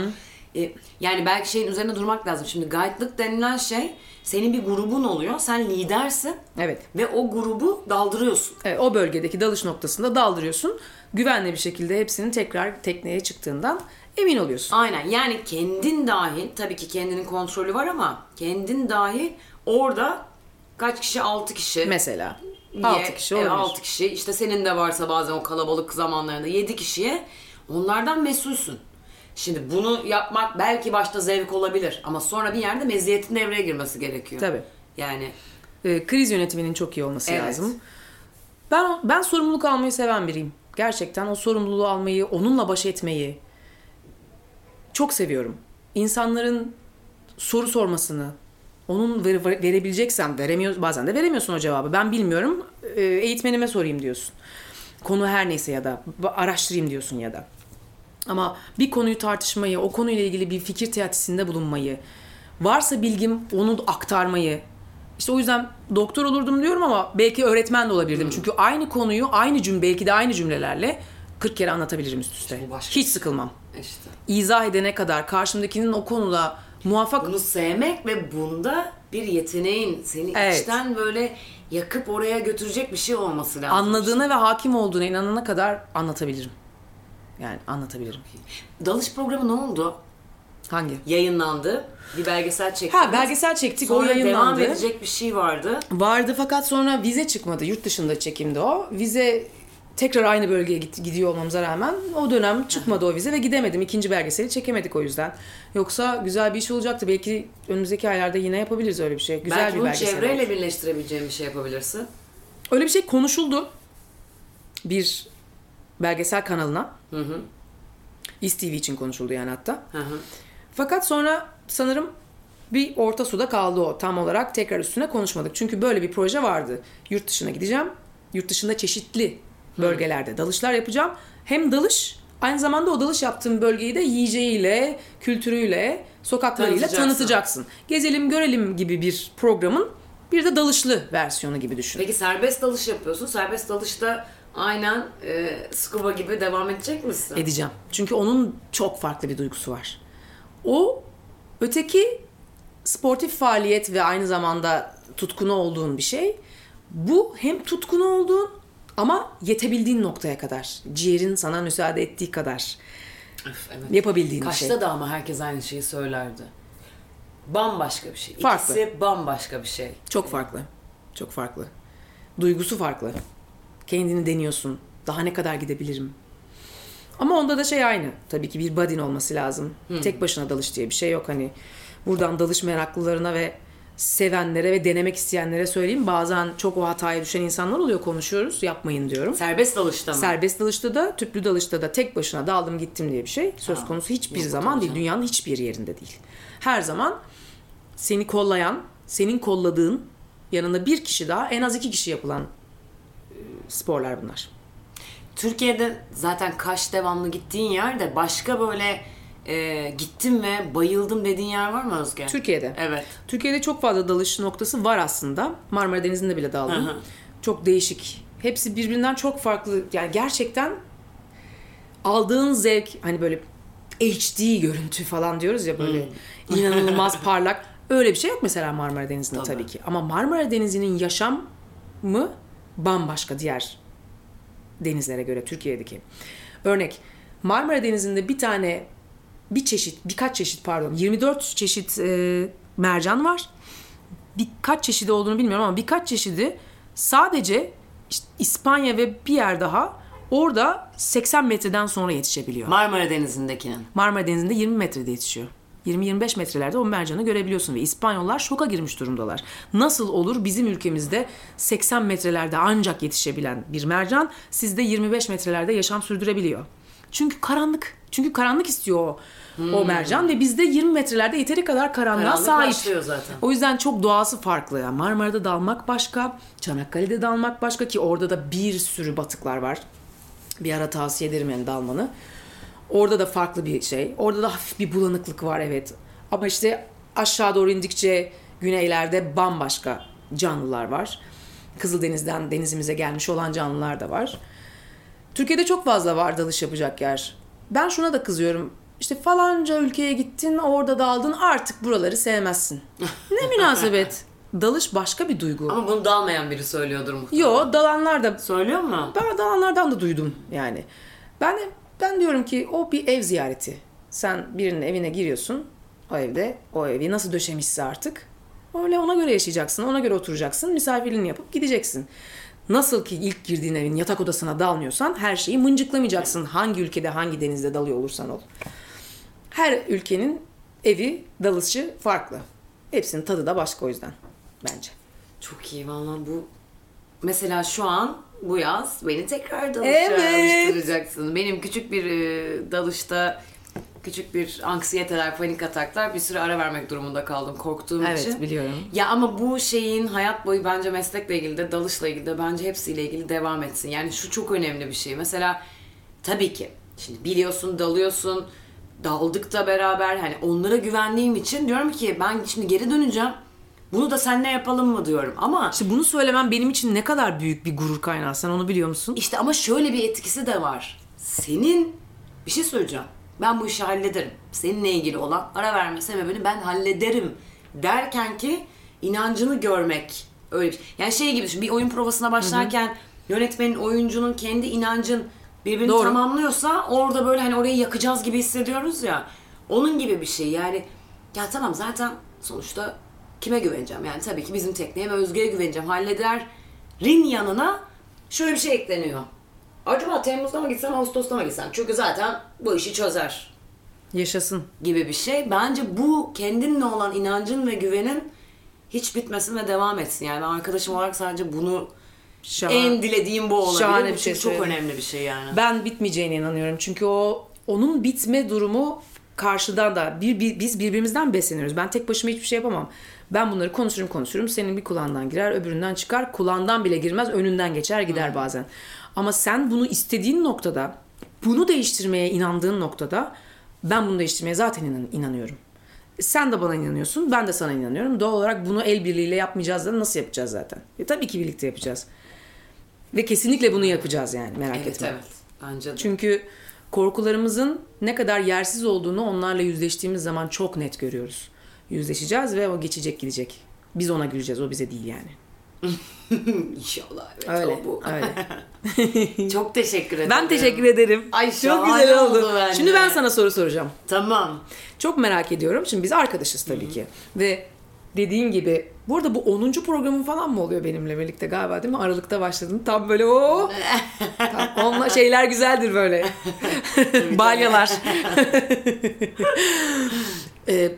e, yani belki şeyin üzerine durmak lazım. Şimdi guide'lık denilen şey senin bir grubun oluyor. Sen lidersin Evet. ve o grubu daldırıyorsun. Evet, o bölgedeki dalış noktasında daldırıyorsun. Güvenli bir şekilde hepsinin tekrar tekneye çıktığından emin oluyorsun. Aynen yani kendin dahil tabii ki kendinin kontrolü var ama kendin dahil orada kaç kişi? 6 kişi. Mesela. Niye? 6 kişi olabilir. altı kişi. İşte senin de varsa bazen o kalabalık zamanlarında 7 kişiye onlardan mesulsün. Şimdi bunu yapmak belki başta zevk olabilir ama sonra bir yerde meziyetin devreye girmesi gerekiyor. Tabii. Yani Ee, kriz yönetiminin çok iyi olması Evet. lazım. Ben ben sorumluluk almayı seven biriyim. Gerçekten o sorumluluğu almayı, onunla baş etmeyi çok seviyorum. İnsanların soru sormasını, onun vere- vere- verebileceksem veremiyor bazen de veremiyorsun o cevabı. Ben bilmiyorum. e, Eğitmenime sorayım diyorsun. Konu her neyse ya da araştırayım diyorsun ya da. Ama bir konuyu tartışmayı, o konuyla ilgili bir fikir teatisinde bulunmayı, varsa bilgim onu aktarmayı. İşte o yüzden doktor olurdum diyorum ama belki öğretmen de olabilirdim. Çünkü aynı konuyu aynı cümle belki de aynı cümlelerle 40 kere anlatabilirim üst üste. Başka Hiç sıkılmam. işte İzah edene kadar karşımdakinin o konuda muvaffak bunu sevmek ve bunda bir yeteneğin seni Evet. içten böyle yakıp oraya götürecek bir şey olması lazım. anladığına ve hakim olduğuna inanana kadar anlatabilirim. Yani anlatabilirim. Dalış programı ne oldu? Hangi? Yayınlandı. Bir belgesel çektik. Ha belgesel çektik o Sonra devam yayınlandı. edecek bir şey vardı. Vardı fakat sonra vize çıkmadı. Yurt dışında çekimdi o. Vize tekrar aynı bölgeye git- gidiyor olmamıza rağmen o dönem çıkmadı o vize ve gidemedim. İkinci belgeseli çekemedik o yüzden. Yoksa güzel bir iş olacaktı. Belki önümüzdeki aylarda yine yapabiliriz öyle bir şey. Güzel Belki bir bunu belgesel. çevreyle olur. birleştirebileceğin bir şey yapabilirsin. Öyle bir şey konuşuldu. Bir belgesel kanalına. Hı hı. İSTV için konuşuldu yani hatta. Hı hı. Fakat sonra sanırım bir orta suda kaldı o. Tam olarak tekrar üstüne konuşmadık. Çünkü böyle bir proje vardı. Yurt dışına gideceğim. Yurt dışında çeşitli bölgelerde dalışlar yapacağım. Hem dalış aynı zamanda o dalış yaptığım bölgeyi de yiyeceğiyle, kültürüyle, sokaklarıyla Tanıtacaksın. tanıtacaksın. Gezelim görelim gibi bir programın bir de dalışlı versiyonu gibi düşün. Peki serbest dalış yapıyorsun. Serbest dalışta aynen e, scuba gibi devam edecek misin? edeceğim. Çünkü onun çok farklı bir duygusu var. O öteki sportif faaliyet ve aynı zamanda tutkunu olduğun bir şey. Bu hem tutkunu olduğun ama yetebildiğin noktaya kadar. Ciğerin sana müsaade ettiği kadar Öf, evet. yapabildiğin bir Kaçta şey. da ama herkes aynı şeyi söylerdi. Bambaşka bir şey. Farklı. İkisi bambaşka bir şey. Çok farklı. Çok farklı. Duygusu farklı. Kendini deniyorsun. Daha ne kadar gidebilirim? Ama onda da şey aynı. Tabii ki bir buddy'nin olması lazım. Tek başına dalış diye bir şey yok. Hani buradan dalış meraklılarına ve sevenlere ve denemek isteyenlere söyleyeyim. Bazen çok o hataya düşen insanlar oluyor konuşuyoruz. Yapmayın diyorum. Serbest dalışta mı? Serbest dalışta da, tüplü dalışta da tek başına daldım gittim diye bir şey söz konusu hiçbir yok zaman değil. Dünyanın hiçbir yerinde değil. Her zaman seni kollayan, senin kolladığın yanında bir kişi daha en az iki kişi yapılan e, sporlar bunlar. Türkiye'de zaten Kaş devamlı gittiğin yerde başka böyle e, gittim ve bayıldım dediğin yer var mı Özge? Türkiye'de. Evet. Türkiye'de çok fazla dalış noktası var aslında. Marmara Denizi'nde bile daldım. Hı hı. Çok değişik. Hepsi birbirinden çok farklı. Yani gerçekten aldığın zevk hani böyle HD görüntü falan diyoruz ya böyle inanılmaz parlak. Öyle bir şey yok mesela Marmara Denizi'nde Tabii. tabii ki. Ama Marmara Denizi'nin yaşamı bambaşka diğer denizlere göre Türkiye'deki. Örnek Marmara Denizi'nde bir tane bir çeşit birkaç çeşit pardon 24 çeşit e, mercan var. Birkaç çeşidi olduğunu bilmiyorum ama birkaç çeşidi sadece işte İspanya ve bir yer daha orada 80 metreden sonra yetişebiliyor. Marmara Denizi'ndekinin. Marmara Denizi'nde 20 metrede yetişiyor. 20-25 metrelerde o mercanı görebiliyorsun ve İspanyollar şoka girmiş durumdalar. Nasıl olur bizim ülkemizde 80 metrelerde ancak yetişebilen bir mercan sizde 25 metrelerde yaşam sürdürebiliyor. Çünkü karanlık. Çünkü karanlık istiyor o, o mercan ve bizde 20 metrelerde yeteri kadar karanlığa Karanlık sahip. zaten. O yüzden çok doğası farklı. Yani Marmara'da dalmak başka, Çanakkale'de dalmak başka ki orada da bir sürü batıklar var. Bir ara tavsiye ederim yani dalmanı. Orada da farklı bir şey. Orada da hafif bir bulanıklık var evet. Ama işte aşağı doğru indikçe güneylerde bambaşka canlılar var. Kızıldeniz'den denizimize gelmiş olan canlılar da var. Türkiye'de çok fazla var dalış yapacak yer. Ben şuna da kızıyorum. İşte falanca ülkeye gittin, orada daldın, artık buraları sevmezsin. Ne münasebet. Dalış başka bir duygu. Ama bunu dalmayan biri söylüyordur muhtemelen. Yo, dalanlar da Söylüyor mu? ben dalanlardan da duydum yani. Ben de, ben diyorum ki o bir ev ziyareti. Sen birinin evine giriyorsun. O evde o evi nasıl döşemişse artık. Öyle ona göre yaşayacaksın. Ona göre oturacaksın. Misafirliğini yapıp gideceksin. Nasıl ki ilk girdiğin evin yatak odasına dalmıyorsan her şeyi mıncıklamayacaksın. Hangi ülkede hangi denizde dalıyor olursan ol. Her ülkenin evi dalışı farklı. Hepsinin tadı da başka o yüzden bence. Çok iyi valla bu. Mesela şu an bu yaz beni tekrar dalışa Evet. alıştıracaksın. Benim küçük bir e, dalışta küçük bir anksiyeteler, panik ataklar bir süre ara vermek durumunda kaldım korktuğum Evet, için. biliyorum. Ya ama bu şeyin hayat boyu bence meslekle ilgili de dalışla ilgili de bence hepsiyle ilgili devam etsin. Yani şu çok önemli bir şey. Mesela tabii ki şimdi biliyorsun dalıyorsun daldık da beraber hani onlara güvendiğim için diyorum ki ben şimdi geri döneceğim. Bunu da seninle yapalım mı diyorum. Ama İşte bunu söylemem benim için ne kadar büyük bir gurur kaynağı. Sen onu biliyor musun? işte ama şöyle bir etkisi de var. Senin bir şey söyleyeceğim. Ben bu işi hallederim. Seninle ilgili olan ara verme sebebini ben hallederim derken ki inancını görmek öyle bir şey. Yani şey gibi düşün. Bir oyun provasına başlarken yönetmenin, oyuncunun kendi inancın birbirini Doğru. tamamlıyorsa orada böyle hani orayı yakacağız gibi hissediyoruz ya. Onun gibi bir şey. Yani ya tamam zaten sonuçta kime güveneceğim? Yani tabii ki bizim tekneye ve Özge'ye güveneceğim. Halleder'in yanına şöyle bir şey ekleniyor. Acaba Temmuz'da mı gitsem, Ağustos'ta mı gitsem? Çünkü zaten bu işi çözer Yaşasın. gibi bir şey. Bence bu kendinle olan inancın ve güvenin hiç bitmesin ve devam etsin. Yani ben arkadaşım olarak sadece bunu Şahane. en dilediğim bu olabilir. Şahane bir şey çok önemli bir şey yani. Ben bitmeyeceğine inanıyorum. Çünkü o onun bitme durumu karşıdan da bir, bir- biz birbirimizden besleniyoruz. Ben tek başıma hiçbir şey yapamam. Ben bunları konuşurum konuşurum. Senin bir kulağından girer, öbüründen çıkar. Kulağından bile girmez, önünden geçer gider bazen. Ama sen bunu istediğin noktada, bunu değiştirmeye inandığın noktada ben bunu değiştirmeye zaten inan- inanıyorum. Sen de bana inanıyorsun, ben de sana inanıyorum. Doğal olarak bunu el birliğiyle yapmayacağız da nasıl yapacağız zaten? E, tabii ki birlikte yapacağız. Ve kesinlikle bunu yapacağız yani merak Evet etme. evet. Bence de. Çünkü korkularımızın ne kadar yersiz olduğunu onlarla yüzleştiğimiz zaman çok net görüyoruz. Yüzleşeceğiz ve o geçecek gidecek. Biz ona güleceğiz, o bize değil yani. İnşallah evet Öyle, o bu. öyle. çok teşekkür ederim. ben teşekkür ederim. Ay, çok güzel oldu. oldu bence. Şimdi ben sana soru soracağım. Tamam. Çok merak ediyorum. Şimdi biz arkadaşız tabii ki. Ve dediğin gibi burada bu 10. programın falan mı oluyor benimle birlikte galiba değil mi? Aralıkta başladın. Tam böyle o. Tam onunla şeyler güzeldir böyle. Balyalar. Ee,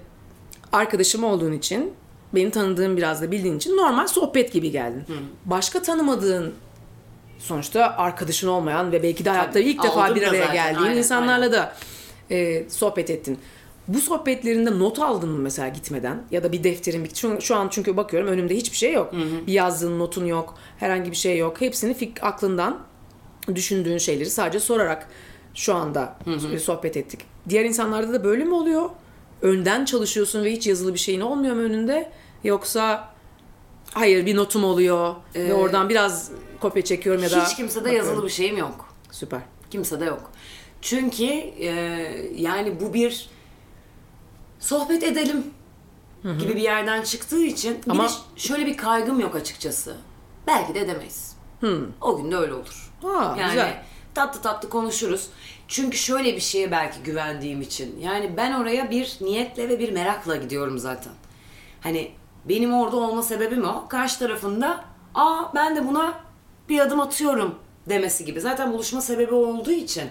arkadaşım olduğun için beni tanıdığın biraz da bildiğin için normal sohbet gibi geldin. Başka tanımadığın sonuçta arkadaşın olmayan ve belki de hayatta ilk defa bir araya geldiğin aynen, insanlarla da e, sohbet ettin. Bu sohbetlerinde not aldın mı mesela gitmeden? Ya da bir defterin, bir, şu, şu an çünkü bakıyorum önümde hiçbir şey yok. Bir yazdığın notun yok, herhangi bir şey yok. Hepsini fik aklından düşündüğün şeyleri sadece sorarak şu anda sohbet ettik. Diğer insanlarda da böyle mi oluyor? Önden çalışıyorsun ve hiç yazılı bir şeyin olmuyor mu önünde? Yoksa hayır bir notum oluyor ve oradan biraz kopya çekiyorum ya da Hiç kimsede bakıyorum. yazılı bir şeyim yok. Süper. Kimsede yok. Çünkü e, yani bu bir sohbet edelim gibi bir yerden çıktığı için bir Ama- de şöyle bir kaygım yok açıkçası. Belki de edemeyiz. O gün de öyle olur. Ha, yani güzel. tatlı tatlı konuşuruz. Çünkü şöyle bir şeye belki güvendiğim için. Yani ben oraya bir niyetle ve bir merakla gidiyorum zaten. Hani benim orada olma sebebim o. Karşı tarafında aa ben de buna bir adım atıyorum demesi gibi. Zaten buluşma sebebi olduğu için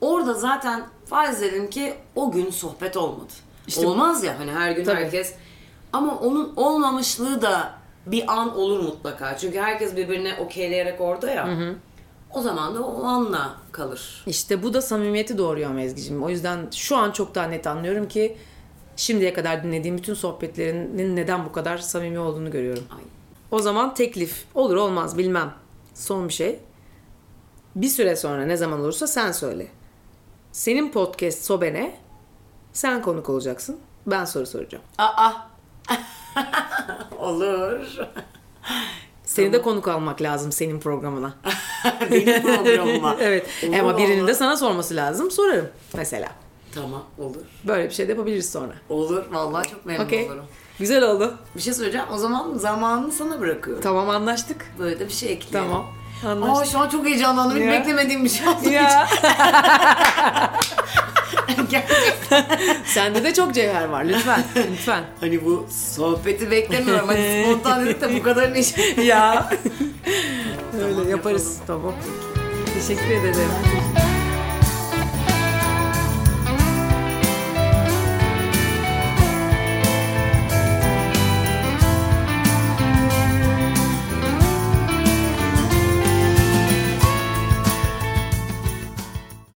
orada zaten farz edelim ki o gün sohbet olmadı. İşte- Olmaz ya hani her gün Tabii. herkes ama onun olmamışlığı da bir an olur mutlaka. Çünkü herkes birbirine okeyleyerek orada ya. O zaman da o anla kalır. İşte bu da samimiyeti doğuruyor Ezgi'cim. O yüzden şu an çok daha net anlıyorum ki şimdiye kadar dinlediğim bütün sohbetlerinin neden bu kadar samimi olduğunu görüyorum. Ay. O zaman teklif olur olmaz bilmem. Son bir şey. Bir süre sonra ne zaman olursa sen söyle. Senin podcast Sobene sen konuk olacaksın. Ben soru soracağım. Aa. Olur. Seni de konuk almak lazım senin programına. Benim programıma. evet. Olur, Ama birinin olur. de sana sorması lazım. Sorarım mesela. Tamam olur. Böyle bir şey de yapabiliriz sonra. Olur. Vallahi çok memnun Okey. olurum. Güzel oldu. Bir şey söyleyeceğim. O zaman zamanını sana bırakıyorum. Tamam anlaştık. Böyle de bir şey ekleyelim. Tamam. Aa Anlaştık. şu an çok heyecanlandım. Hiç beklemediğim bir şey oldu. ya. Gerçekten. Sende de çok cevher var. Lütfen. Lütfen. hani bu sohbeti beklemiyorum. Hani spontan dedik de bu kadar ne şey. ya. Öyle Tamam, yaparız. Tamam. Teşekkür ederim.